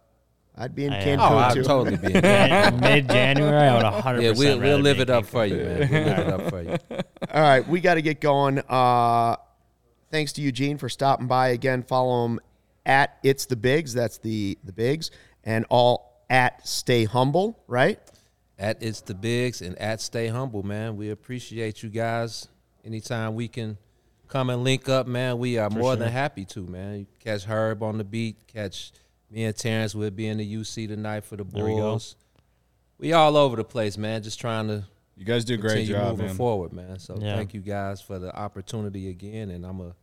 A: I'd be in
C: I
A: Cancun
C: am.
D: oh, I'd totally be. in there.
C: Mid January, I would 100.
D: yeah, we'll, we'll live it up for you, man. We'll live it up for you.
A: All right, we got to get going. Uh, thanks to Eugene for stopping by again. Follow him at It's the Bigs. That's the the Bigs, and all at Stay Humble. Right?
D: At it's the bigs and at stay humble, man. We appreciate you guys. Anytime we can come and link up, man, we are more than happy to, man. You catch Herb on the beat, catch me and Terrence. We'll be in the UC tonight for the
C: There we.
D: Bulls. We all over the place, man. Just trying to
B: you guys do a great job
D: moving
B: man
D: forward, man. So
C: Yeah.
D: thank you guys for the opportunity again. And I'm a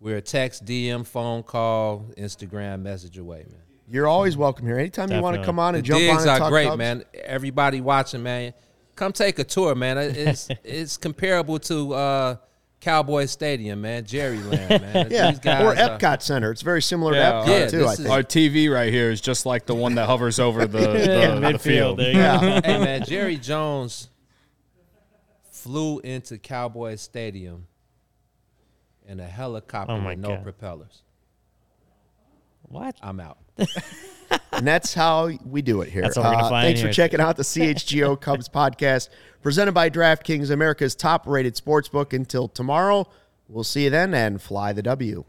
D: we're a text, DM, phone call, Instagram message away, man.
A: You're always welcome here. Anytime you want to come on
D: The
A: and jump
D: digs
A: on and
D: are
A: talk
D: great,
A: Cubs.
D: man. Everybody watching, man, come take a tour, man. It's it's comparable to uh, Cowboy Stadium, man, Jerryland, man.
A: Yeah,
D: guys,
A: or
D: uh,
A: Epcot Center. It's very similar
B: Yeah.
A: to Epcot
D: Yeah,
A: too.
D: this
A: I
D: is-
A: think.
B: Our TV right here is just like the one that hovers over the, the,
C: Yeah,
B: the
C: midfield.
B: field.
C: There you
D: hey man, Jerry Jones flew into Cowboy Stadium in a helicopter
C: Oh,
D: with no
C: God.
D: propellers.
C: What?
D: I'm out.
A: And that's how we do it here. Uh,
C: That's we're gonna fly
A: thanks for
C: here.
A: checking out the CHGO Cubs podcast presented by DraftKings, America's top rated sportsbook. Until tomorrow, we'll see you then and fly the W.